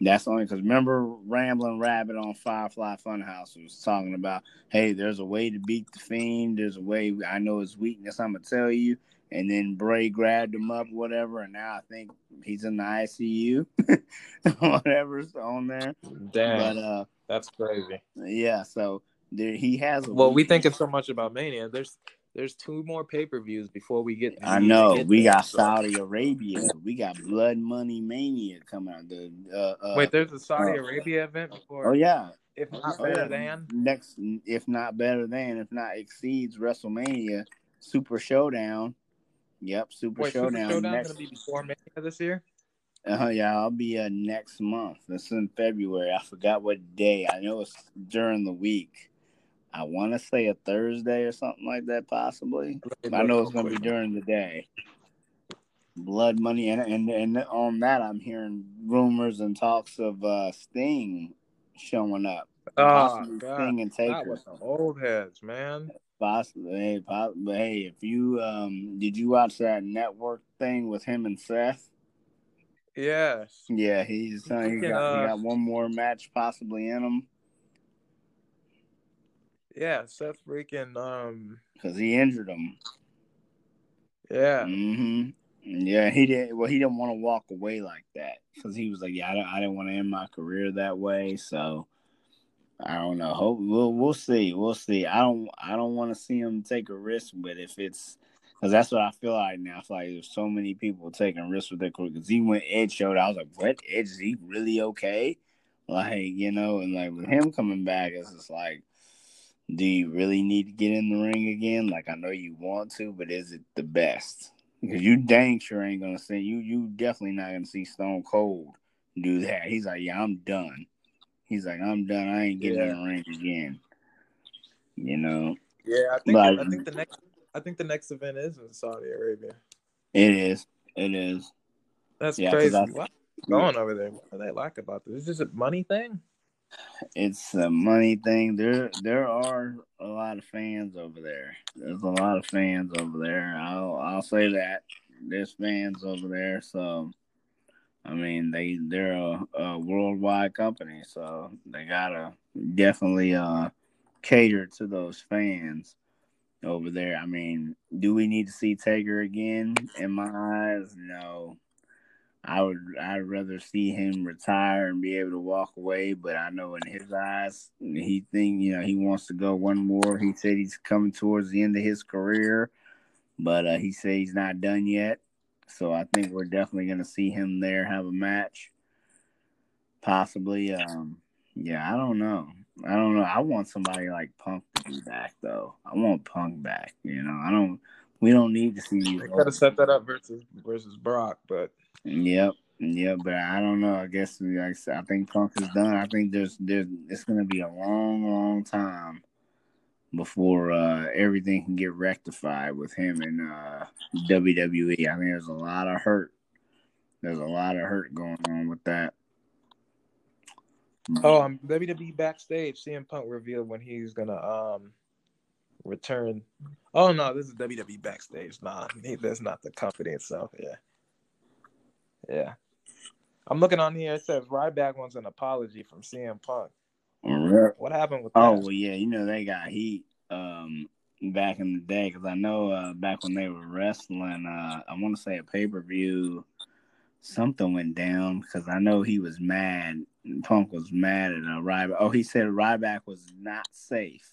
That's only because remember Rambling Rabbit on Firefly Funhouse was talking about, hey, there's a way to beat the Fiend. There's a way. I know his weakness. I'm gonna tell you. And then Bray grabbed him up, whatever, and now I think he's in the ICU, whatever's on there. Damn, But uh, that's crazy. yeah, so there he has. A Well, we weakness. thinking so much about Mania. There's there's two more pay per views before we get. I know get we there, got so- Saudi Arabia, we got Blood Money Mania coming out. The uh, uh, Wait, there's a Saudi uh, Arabia event before. oh yeah, If not Oh, better yeah. than. next, if not better than, if not exceeds WrestleMania, Super Showdown. Yep, Super Wait, Super Showdown Showdown next. be before Mania this year? Uh huh. yeah, I'll be uh, next month. It's in February. I forgot what day. I know it's during the week. I want to say a Thursday or something like that, possibly. I know it's gonna be during the day. Blood money and and and on that I'm hearing rumors and talks of uh Sting showing up. Oh God, Sting and Taker. with the old heads, man. Possibly, hey, po- but hey, if you um, did you watch that network thing with him and Seth? Yes. Yeah, he's uh, he got he uh, got one more match possibly in him Yeah, Seth freaking um because he injured him. yeah. hmm Yeah, he didn't. Well, he didn't want to walk away like that because he was like, "Yeah, I, don't, I didn't want to end my career that way." So I don't know. Hope we'll we'll see. We'll see. I don't I don't want to see him take a risk, but if it's because that's what I feel like now. I feel like there's so many people taking risks with their career. Because he went Edge showed, I was like, "What? Edge? Is he really okay?" Like you know, and like with him coming back, it's just like. Do you really need to get in the ring again? Like I know you want to, but is it the best? Because you dang sure ain't gonna see you. You definitely not gonna see Stone Cold do that. He's like, yeah, I'm done. He's like, I'm done. I ain't getting in the ring again. You know, Yeah, I think But- I think the next I think the next event is in Saudi Arabia. it is. It is. That's Yeah, crazy. I- What's going over there? What do they like about this? Is this a money thing? It's a money thing. There, there are a lot of fans over there. There's a lot of fans over there. I'll, I'll say that. There's fans over there. So, I mean, they they're a, a worldwide company, so they gotta definitely uh cater to those fans over there. I mean, do we need to see Taker again? In my eyes, no. I would I'd rather see him retire and be able to walk away, but I know in his eyes he think you know he wants to go one more. He said he's coming towards the end of his career, but uh, he said he's not done yet. So I think we're definitely gonna see him there have a match. Possibly. Um yeah, I don't know. I don't know. I want somebody like Punk to be back though. I want Punk back. You know, I don't. We don't need to see you. They gotta set that up versus versus Brock, but yep, yep. But I don't know. I guess like I think Punk is done. I think there's there's it's gonna be a long, long time before uh, everything can get rectified with him in uh, WWE. I think there's a lot of hurt. There's a lot of hurt going on with that. Oh, I'm um, WWE backstage, CM Punk revealed when he's gonna um return. Oh no, this is WWE backstage. Nah, that's not the company itself. Yeah, yeah. I'm looking on here. It says Ryback wants an apology from CM Punk. What happened with oh, that? Oh well, yeah, you know they got heat um back in the day because I know uh, back when they were wrestling, uh, I want to say a pay per view, something went down because I know he was mad Punk was mad at uh, Ryback. Oh, he said Ryback was not safe.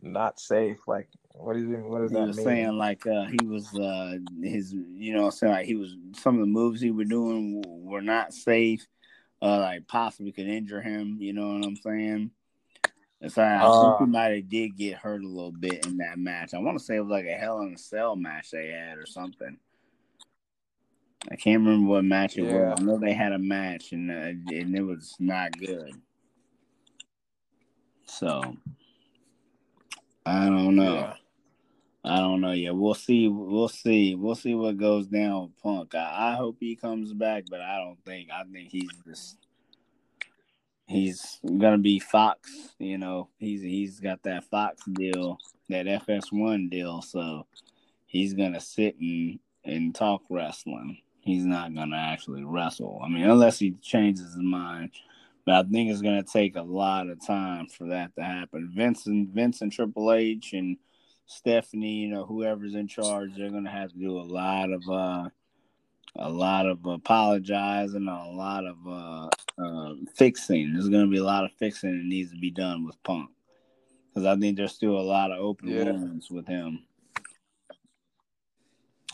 Not safe. Like, what is it? What does he that was mean? saying like uh, he was uh, his, you know, saying like he was some of the moves he was doing were not safe. Uh, like possibly could injure him. You know what I'm saying? And so I uh, think he might have did get hurt a little bit in that match. I want to say it was like a Hell in a Cell match they had or something. I can't remember what match it yeah. was. I know they had a match and uh, and it was not good. So I don't know. Yeah. I don't know. Yeah, we'll see. We'll see. We'll see what goes down with Punk. I, I hope he comes back, but I don't think. I think he's just he's gonna be Fox. You know, he's he's got that Fox deal, that FS1 deal. So he's gonna sit and and talk wrestling he's not gonna actually wrestle. I mean, unless he changes his mind. But I think it's gonna take a lot of time for that to happen. Vincent, Vincent, Triple H, and Stephanie, you know, whoever's in charge, they're gonna have to do a lot of uh, a lot of apologizing, a lot of uh, uh, fixing. There's gonna be a lot of fixing that needs to be done with Punk because I think there's still a lot of open yeah. wounds with him.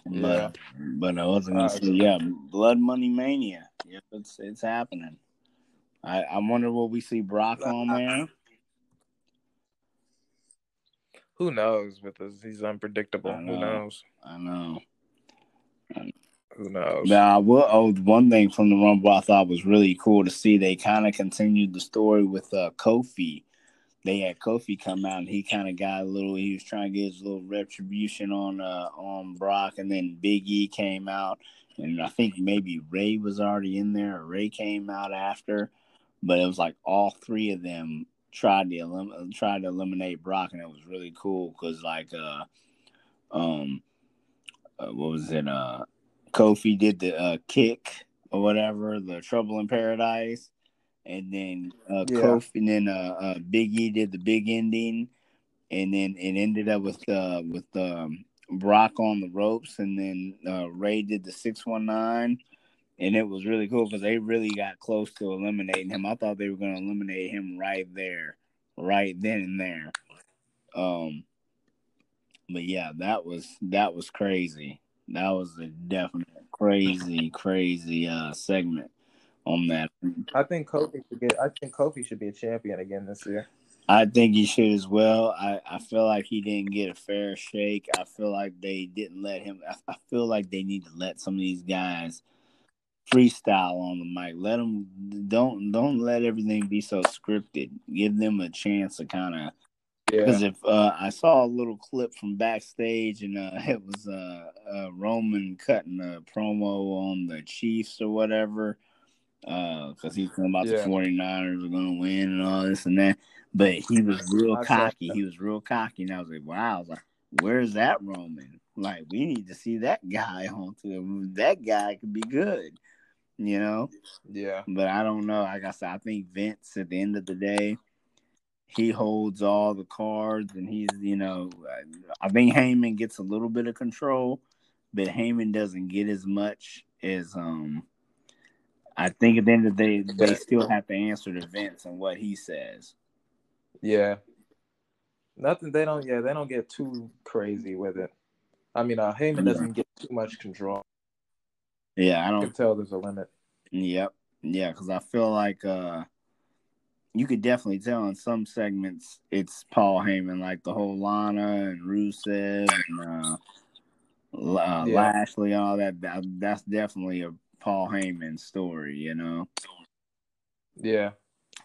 Yeah. But, but I was gonna uh, say, yeah, Blood Money Mania. Yep, it's it's happening. I I wonder what we see Brock on there? Who knows? With us, he's unpredictable. Who knows? I know. Who knows? Now, will, oh, one thing from the Rumble I thought was really cool to see. They kind of continued the story with uh, Kofi they had Kofi come out and he kind of got a little. He was trying to get his little retribution on uh, on Brock, and then Big E came out, and I think maybe Rey was already in there. or Rey came out after, but it was like all three of them tried to elim- tried to eliminate Brock, and it was really cool because like uh um uh, what was it uh Kofi did the uh, kick or whatever, the Trouble in Paradise and then uh, yeah. Kofi, and then uh, uh, Big E did the big ending, and then it ended up with uh, with um, Brock on the ropes, and then uh, Rey did the six one nine, and it was really cool because they really got close to eliminating him. I thought they were going to eliminate him right there, right then and there. Um, but yeah, that was that was crazy. That was a definite crazy, crazy uh segment on that. I think Kofi should get. I think Kofi should be a champion again this year. I think he should as well. I, I feel like he didn't get a fair shake. I feel like they didn't let him. I, I feel like they need to let some of these guys freestyle on the mic. Let them don't don't let everything be so scripted. Give them a chance to kind of. Because yeah. if uh, I saw a little clip from backstage and uh, it was uh, uh, Roman cutting a promo on the Chiefs or whatever, because uh, he's talking about yeah. the 49ers are going to win and all this and that. But he was real cocky. He was real cocky. And I was like, wow. I was like, where's that Roman? Like, we need to see that guy on to That guy could be good, you know? Yeah. But I don't know. Like I said, I think Vince, at the end of the day, he holds all the cards and he's, you know, I think Heyman gets a little bit of control, but Heyman doesn't get as much as, um, I think at the end of the day, they still have to answer to Vince and what he says. Yeah. Nothing. They don't. Yeah, they don't get too crazy with it. I mean, uh, Heyman doesn't get too much control. Yeah, I don't. can tell there's a limit. Yep. Yeah, because I feel like uh you could definitely tell in some segments it's Paul Heyman, like the whole Lana and Rusev and uh, uh, Yeah. Lashley, all that, that. That's definitely a Paul Heyman story, you know. Yeah.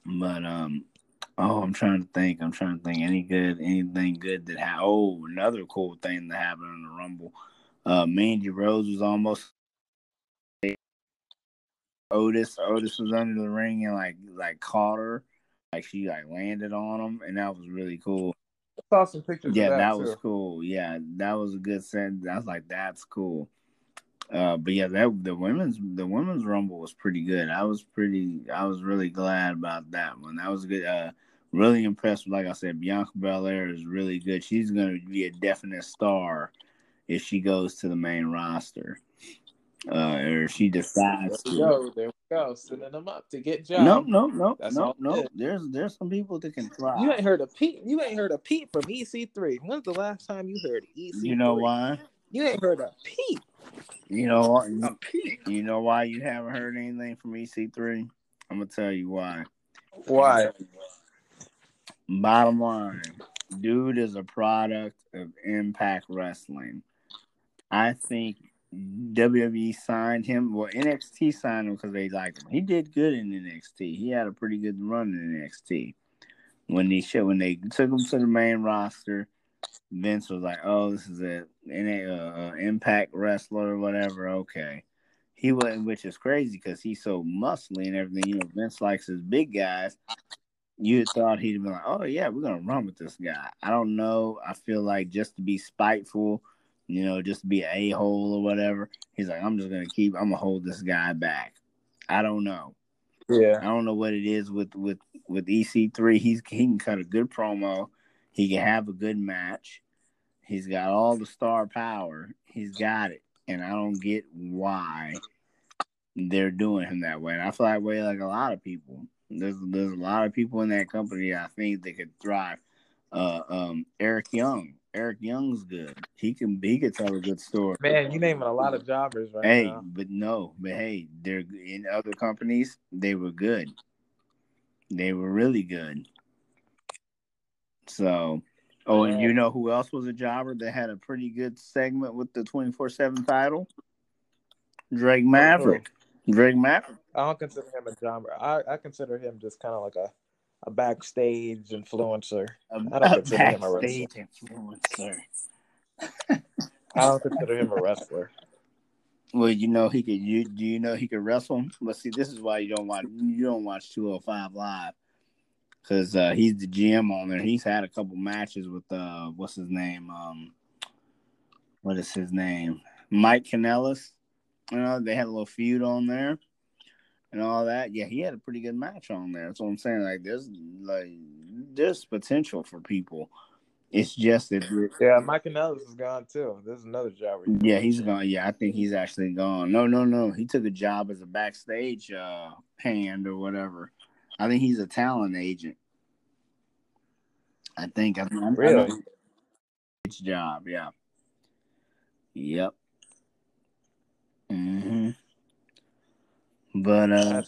But um, oh, I'm trying to think. I'm trying to think. Any good, anything good that happened? Oh, another cool thing that happened in the Rumble. Uh, Mandy Rose was almost Otis. Otis was under the ring and like like caught her, like she like landed on him, and that was really cool. I saw some pictures. Yeah, of that, that, was cool. Yeah, that was a good set. I was like, that's cool. Uh, but yeah, that the women's the women's rumble was pretty good. I was pretty, I was really glad about that one. That was good. Uh, really impressed. with, Like I said, Bianca Belair is really good. She's gonna be a definite star if she goes to the main roster. Uh, or she There decides we to. go. There we go. Sending them up to get jobs. No, no, no, That's no, no. There's there's some people that can try. You ain't heard a Pete. You ain't heard a Pete from EC3. When's the last time you heard EC3? You know why? You ain't heard a Pete. You know what? A Pete. You know why you haven't heard anything from EC3? I'm gonna tell you why. Why? Bottom line, dude is a product of Impact Wrestling. I think WWE signed him. Well, NXT signed him because they liked him. He did good in NXT. He had a pretty good run in NXT. When they when they took him to the main roster, Vince was like, "Oh, this is a an uh, uh, Impact wrestler or whatever." Okay, he wasn't, which is crazy because he's so muscly and everything. You know, Vince likes his big guys. You thought he'd be like, "Oh yeah, we're gonna run with this guy." I don't know. I feel like just to be spiteful, you know, just be a hole or whatever. He's like, "I'm just gonna keep. I'm gonna hold this guy back." I don't know. Yeah. I don't know what it is with with with EC3. He's he can cut a good promo. He can have a good match. He's got all the star power. He's got it, and I don't get why they're doing him that way. And I feel that way like a lot of people. There's there's a lot of people in that company I think that could thrive. Uh, um, Eric Young. Eric Young's good. He can he could tell a good story. Man, you naming a lot of jobbers right Hey, now. but no, but hey, they're in other companies. They were good. They were really good. So, oh, and you know who else was a jobber that had a pretty good segment with the twenty four seven title? Drake Maverick. Drake Maverick. I don't consider him a jobber. I, I consider him just kind of like a, a backstage influencer. A, I don't consider him a backstage influencer. I don't consider him a wrestler. Well, you know he could. You do you know he could wrestle? But see, this is why you don't watch. You don't watch two hundred five live because uh, he's the GM on there. He's had a couple matches with uh, what's his name? Um, what is his name? Mike Kanellis. You know they had a little feud on there and all that. Yeah, he had a pretty good match on there. That's what I'm saying. Like there's like there's potential for people. It's just that Yeah, Mike Kanellis is gone too. There's another job. Yeah, he's gone. Yeah, I think he's actually gone. No, no, no. He took a job as a backstage uh, hand or whatever. I think he's a talent agent. I think. I, I, I Really? know his job. Yeah. Yep. hmm But uh,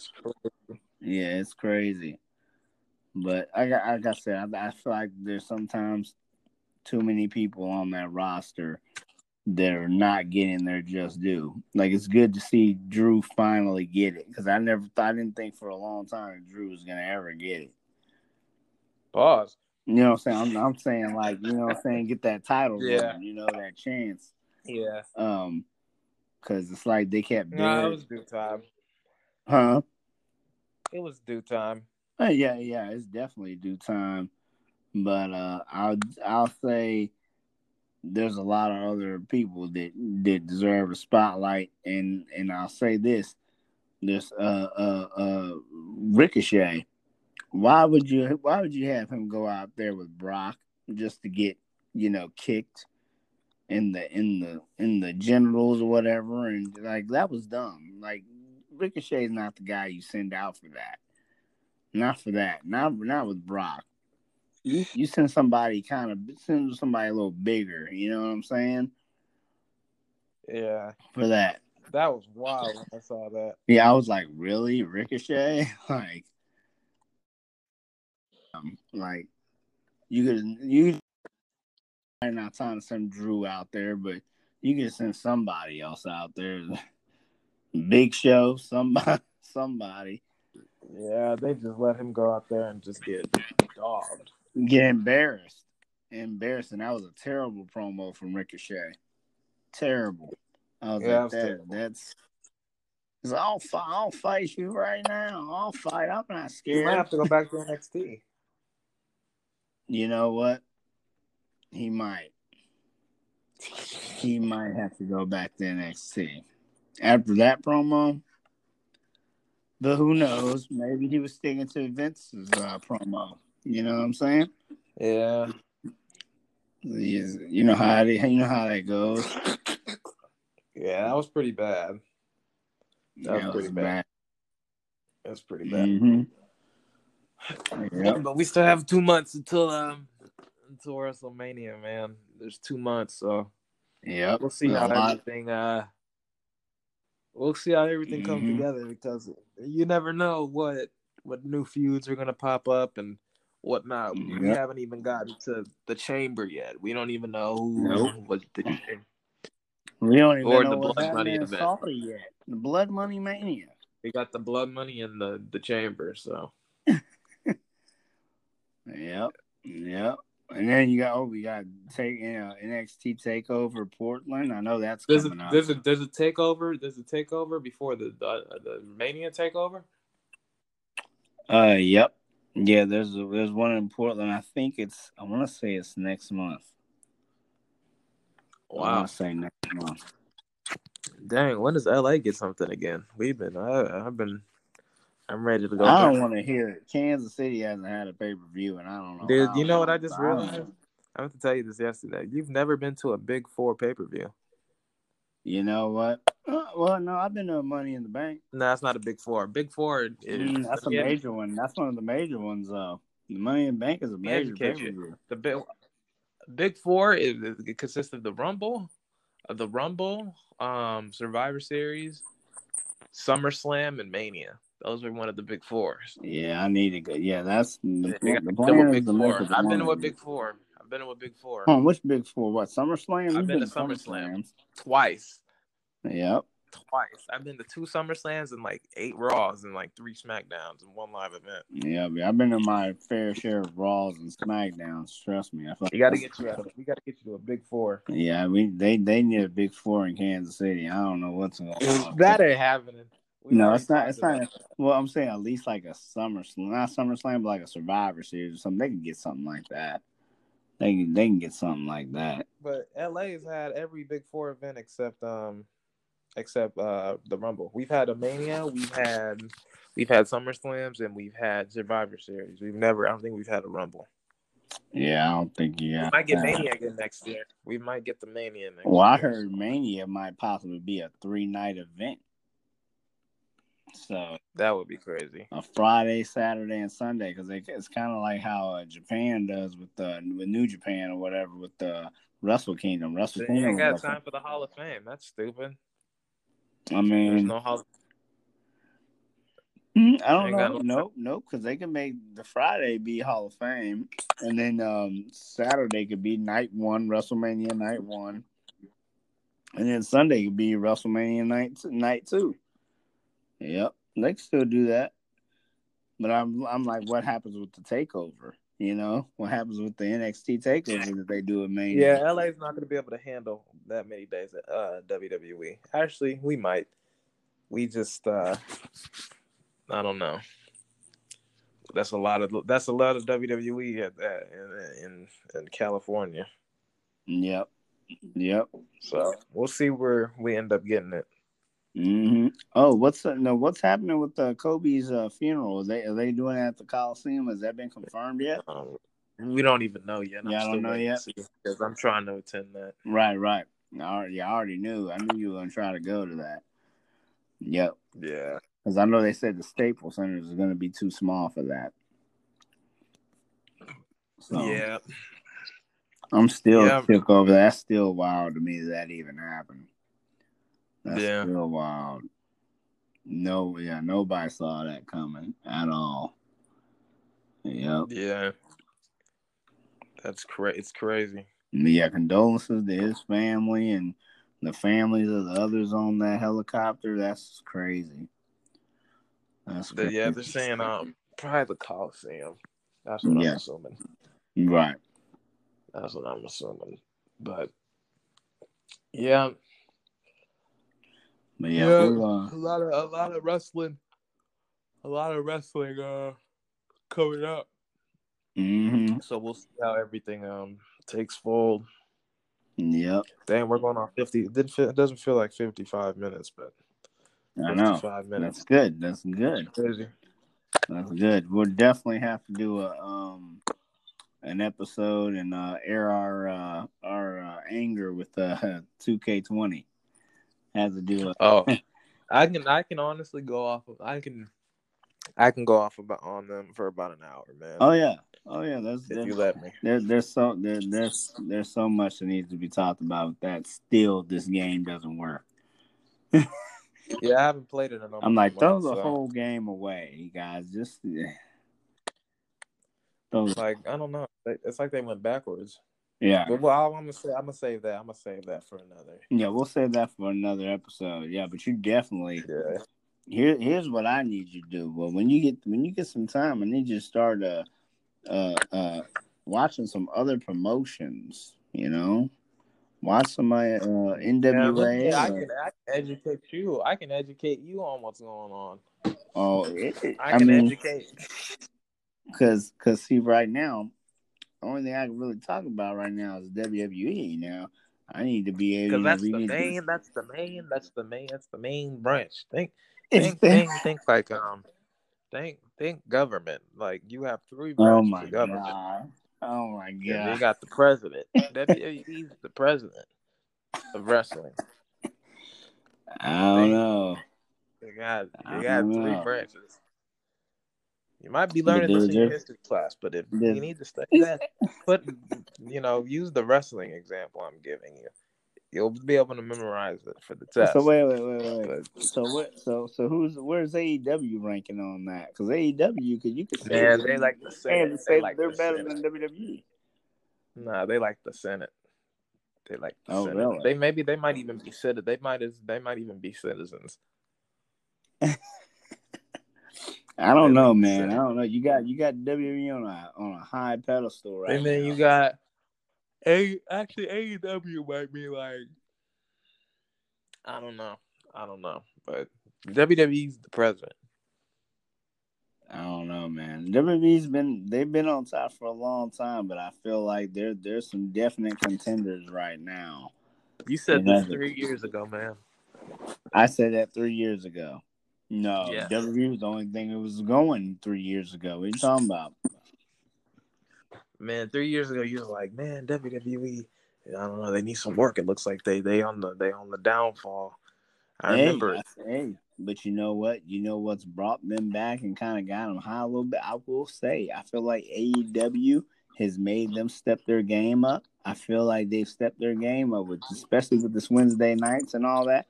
yeah, it's crazy. But I got, like I said, I, I feel like there's sometimes too many people on that roster that are not getting their just due. Like it's good to see Drew finally get it because I never, thought I didn't think for a long time Drew was gonna ever get it. Pause. You know what I'm saying? I'm, I'm saying like, you know what I'm saying, get that title, Yeah. run, you know that chance. Yeah. Um, because it's like they kept No, doing, it was due time. Huh? It was due time. Uh, yeah, yeah, it's definitely due time. But uh, I'll I'll say there's a lot of other people that that deserve a spotlight, and and I'll say this: this uh uh uh Ricochet. Why would you Why would you have him go out there with Brock just to get you know kicked in the in the in the genitals or whatever? And like that was dumb. Like Ricochet's not the guy you send out for that. Not for that. Not not with Brock. you, you send somebody kind of send somebody a little bigger. You know what I'm saying? Yeah, For that. that was wild when I saw that. Yeah, I was like, really, Ricochet? like, um, like you could you might not time to send Drew out there, but you could send somebody else out there. Big Show, somebody, somebody Yeah, they just let him go out there and just get dogged. get embarrassed, embarrassing. That was a terrible promo from Ricochet. Terrible. I was Yeah, like, that, terrible. that's. I'll fight. I'll fight you right now. I'll fight. I'm not He might have to go back to NXT. You know what? He might. He might have to go back to NXT after that promo. But who knows? Maybe he was sticking to Vince's uh, promo. You know what I'm saying? Yeah, Yes, You know how they, you know how that goes. yeah, that was pretty bad. That was pretty bad. That was pretty bad. hmm Yep. But we still have two months until um until WrestleMania, man. There's two months, so yeah, we'll see how everything uh we'll see how everything comes Mhm. together because you never know what what new feuds are gonna pop up and whatnot. We haven't even gotten to the chamber yet. We don't even know who Nope. was the We don't even Or know the what's Blood Money event. Yet. The Blood Money Mania. we got the blood money in the the chamber, so Yep. Yep. And then you got oh we got take you know, NXT takeover Portland. I know that's there's a coming up. there's a there's a takeover there's a takeover before the the, the Mania takeover. Uh yep. Yeah, there's a, there's one in Portland. I think it's I wanna say it's next month. I Wow, wanna say next month. dang! When does LA get something again? We've been I, I've been I'm ready to go. I don't want to hear it. Kansas City hasn't had a pay per view, and I don't know. Dude, you know what I just realized? I have to tell you this yesterday. You've never been to a Big Four pay per view. You know what? Uh, well, no, I've been to Money in the Bank. No, it's not a Big Four. Big Four is Mm, that's a yeah, major one. That's one of the major ones, though. The Money in the Bank is a major pay per view. the big Big Four is it consists of the Rumble, of the Rumble, um, Survivor Series, SummerSlam, and Mania. Those are one of the Big Fours. Yeah, I need to go. Yeah, that's the, Yeah, the gotta plan is Big to make Four. I've been to a Big Four. I've been to a Big Four Oh, which big four? What SummerSlam? I've You've been to to SummerSlam. twice. Yep. Twice. I've been to two SummerSlams and like eight Raws and like three SmackDowns and one live event. Yeah, I've been to my fair share of Raws and Smackdowns. Trust me. I feel You got to get you out of. We got to get you to a Big Four. Yeah, we they they need a big four in Kansas City. I don't know what's going on. That ain't happening. We No, it's not. It's not. Well, I'm saying at least like a SummerSlam, not SummerSlam, but like a Survivor Series or something. They can get something like that. They can they can get something like that. But LA's had every Big Four event except um except uh the Rumble. We've had a Mania, we've had we've had SummerSlams, and we've had Survivor Series. We've never. I don't think we've had a Rumble. Yeah, I don't think yeah. We might get. Mania again next year. We might get the Mania next. Well, I heard Mania might possibly be a three night event. So that would be crazy. a Friday, Saturday, and Sunday because it's kind of like how uh, Japan does with the with New Japan or whatever with the Wrestle Kingdom. Wrestle They Kingdom. ain't got like- time for the Hall of Fame. That's stupid. I There's mean, no Hall. Mm, I don't know. no- Nope, nope. Because they can make the Friday be Hall of Fame, and then um Saturday could be night one, WrestleMania night one, and then Sunday could be WrestleMania night night two. Yep, they can still do that. But I'm I'm like, what happens with the takeover? You know, what happens with the NXT takeover that they do at Mania? Yeah, LA's not going to be able to handle that many days at uh, WWE. Actually, we might. We just, uh, I don't know. That's a lot of that's a lot of WWE at that in, in in California. Yep, yep. So we'll see where we end up getting it. Hmm Oh, what's uh, no? What's happening with uh, Kobe's uh, funeral? Are they are they doing it at the Coliseum? Has that been confirmed yet? Um, we don't even know yet. Yeah, I don't know yet. because I'm trying to attend that. Right, right. I already, I already knew. I knew you were gonna try to go to that. Yep, Yeah, because I know they said the Staples Center is going to be too small for that. So yeah, I'm still Yeah. shook over that. That's still wild to me that even happened. That's Yeah. still wild. No, yeah, nobody saw that coming at all. Yep. yeah. That's crazy. It's crazy. Yeah, condolences to his family and the families of the others on that helicopter. That's crazy. That's But yeah, they're saying um probably the Coliseum. That's what Yeah. I'm assuming. right. That's what I'm assuming. But yeah, But yeah, Yeah. we'll, uh, a lot of a lot of wrestling, a lot of wrestling uh coming up. mhm. So we'll see how everything um takes fold. Yep. Damn, we're going on fifty. It didn't feel, it doesn't feel like fifty five minutes, but I know. fifty five minutes. That's good. That's good. Crazy. That's good. We'll definitely have to do a um an episode and uh air our uh our uh, anger with uh 2K20. Have to do a Oh, I can I can honestly go off of I can I can go off about on them for about an hour, man. Oh yeah. Oh yeah, that's if you let me. there, there's so there, there's there's so much that needs to be talked about that still this game doesn't work. Yeah, I haven't played it in almost I'm like, throw month, the so, whole game away, you guys. Just eh. throw the- like I don't know. It's like they went backwards. Yeah, But well, I'm gonna say I'm gonna save that. I'm gonna save that for another. yeah. We'll save that for another episode. Yeah, but you definitely Yeah. here. Here's what I need you to do. Well, when you get when you get some time, I need you to start uh uh uh watching some other promotions. You know, watch some uh, uh Yeah, NWA. I or- can, I can educate you. I can educate you on what's going on. oh, it, it- I I, can mean, educate. because because see, right now, only thing I can really talk about right now is WWE. Now, I need to be able. Because that's the main. That's the main. That's the main. That's the main branch. Think, think, think, think like um, think, think government. Like you have three Oh branches my of government. god! Oh my And you got the president. WWE's the president of wrestling. I don't know. You got you got three know. branches. You might be learning this in your history class, but if there's- you need to study that, put you know, use the wrestling example I'm giving you. You'll be able to memorize it for the test. So wait, wait, wait, wait. But So what? So so who's where's AEW ranking on that? Because AEW, because you could say man, they like the Senate. say They like they're the better Senate. than WWE. Nah, they like the Senate. They like the Oh, Senate. really? They maybe they might even be citizens. They might as they might even be citizens. I don't know, man. I don't know. You got you got WWE on a on a high pedestal right and then now. you got a actually AEW might be like I don't know. I don't know. But WWE's the president. I don't know, man. WWE's been they've been on top for a long time, but I feel like there there's some definite contenders right now. You said Yeah, this three years ago, man. I said that three years ago. No, Yeah. WWE was the only thing that was going three years ago. What are you talking about? Man, three years ago you was like, man, WWE. I don't know. They need some work. It looks like they they on the they on the downfall. I hey, remember it. Hey, but you know what? You know what's brought them back and kind of got them high a little bit. I will say, I feel like AEW has made them step their game up. I feel like they've stepped their game up with, especially with this Wednesday nights and all that.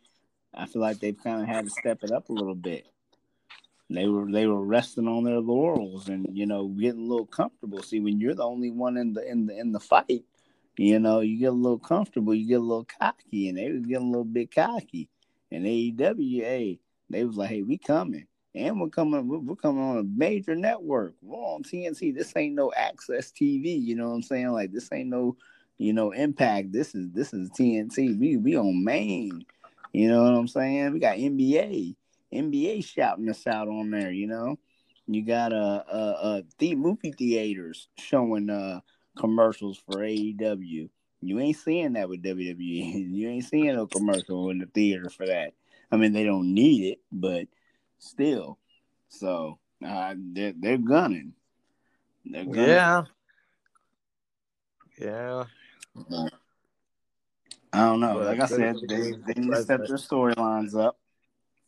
I feel like they've kind of had to step it up a little bit. They were they were resting on their laurels and you know getting a little comfortable. See, when you're the only one in the in the in the fight, you know you get a little comfortable, you get a little cocky, and they was getting a little bit cocky. And AEW, hey, they was like, hey, we coming. And we're coming, we're coming on a major network. We're on TNT. This ain't no AXS TV. You know what I'm saying? Like this ain't no, you know, impact. This is this is TNT. We we on main. You know what I'm saying? We got NBA. NBA shouting us out on there, you know. You got uh uh uh the movie theaters showing uh commercials for AEW. You ain't seeing that with WWE. You ain't seeing no commercial in the theater for that. I mean, they don't need it, but still. So uh, they're they're gunning. They're gunning. Yeah. Yeah. I don't know. But Like I said, they they the need to step their storylines up.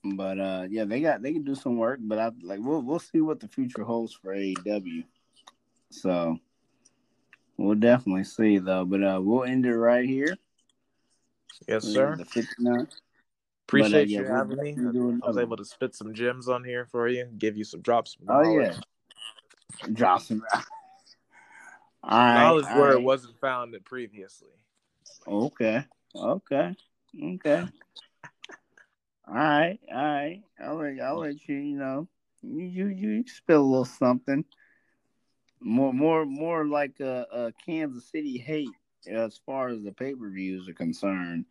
But uh, yeah, they got they can do some work. But I like we'll we'll see what the future holds for AEW. So we'll definitely see though. But uh, we'll end it right here. Yes, sir. The 59. Appreciate But, uh, yeah, you having me. I was able to spit some gems on here for you, give you some drops. Some Oh yeah, drop some. all right, knowledge all where right. it wasn't found previously. Okay, okay, okay. all right, all right. I'll let I'll let you. You know, you you, you spill a little something. More more more like a, a Kansas City hate as far as the pay per views are concerned.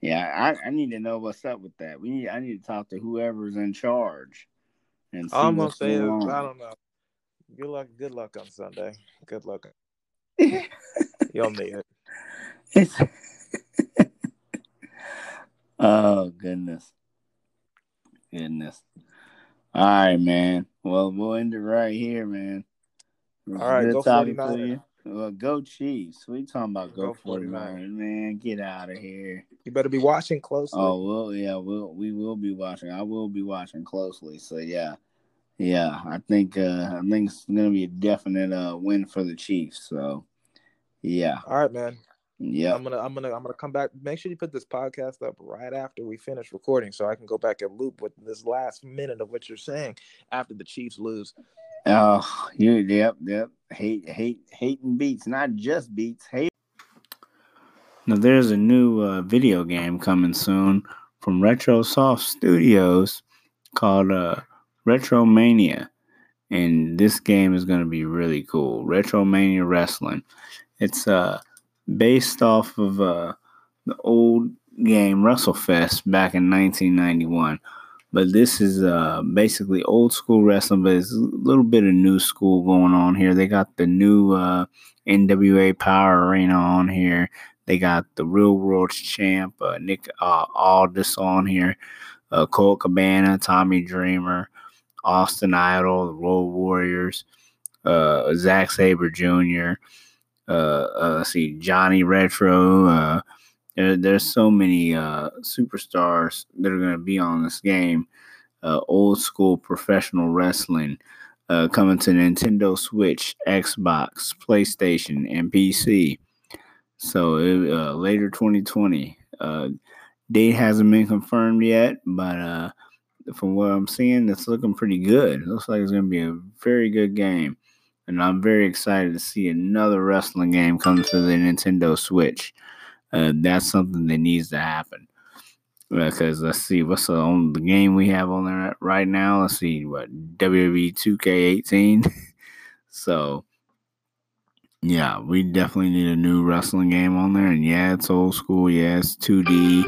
Yeah, I, I need to know what's up with that. We need I need to talk to whoever's in charge and see I'm gonna say is I don't know. Good luck. Good luck on Sunday. Good luck. You'll need it. It's oh goodness, goodness. All right, man. Well, we'll end it right here, man. All right, good go talking to 49ers. you. Well, go Chiefs. We talking about go, Go 49ers, man. Get out of here. You better be watching closely. Oh well, yeah, we'll we will be watching. I will be watching closely. So yeah, yeah. I think uh I think it's gonna be a definite uh win for the Chiefs. So yeah, All right, man. Yeah. I'm gonna I'm gonna I'm gonna come back. Make sure you put this podcast up right after we finish recording, so I can go back and loop with this last minute of what you're saying after the Chiefs lose. Oh, you yep, yep. Hate hate hating beats, not just beats, hate. Now there's a new uh, video game coming soon from RetroSoft Studios called uh, Retromania. And this game is going to be really cool. Retromania Wrestling. It's uh based off of uh the old game WrestleFest back in 1991. But this is uh basically old school wrestling, but it's a little bit of new school going on here. They got the new uh NWA Power Arena on here. They got the Real World Champ uh, Nick uh, Aldis on here. Uh, Colt Cabana, Tommy Dreamer, Austin Idol, the Road Warriors, uh, Zack Sabre Jr. Uh, uh, let's see, Johnny Retro. Uh, there, there's so many uh, superstars that are going to be on this game. Uh, old school professional wrestling uh, coming to Nintendo Switch, Xbox, PlayStation, and PC. So uh, later 2020. Uh, date hasn't been confirmed yet, but uh, from what I'm seeing, it's looking pretty good. It looks like it's going to be a very good game. And I'm very excited to see another wrestling game come to the Nintendo Switch. Uh, that's something that needs to happen. Because let's see, what's the, on the game we have on there right now? Let's see, what WWE 2K18. so, yeah, we definitely need a new wrestling game on there. And yeah, it's old school. Yeah, it's 2D.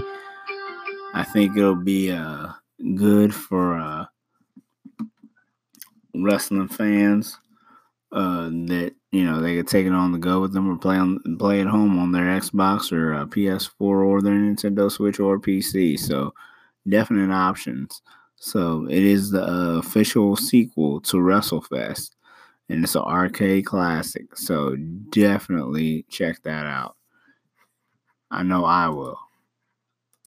I think it'll be uh, good for uh, wrestling fans uh, that you know they could take it on the go with them or play on play at home on their Xbox or uh, PS4 or their Nintendo Switch or PC. So definite options. So it is the uh, official sequel to WrestleFest, and it's an arcade classic. So definitely check that out. I know I will.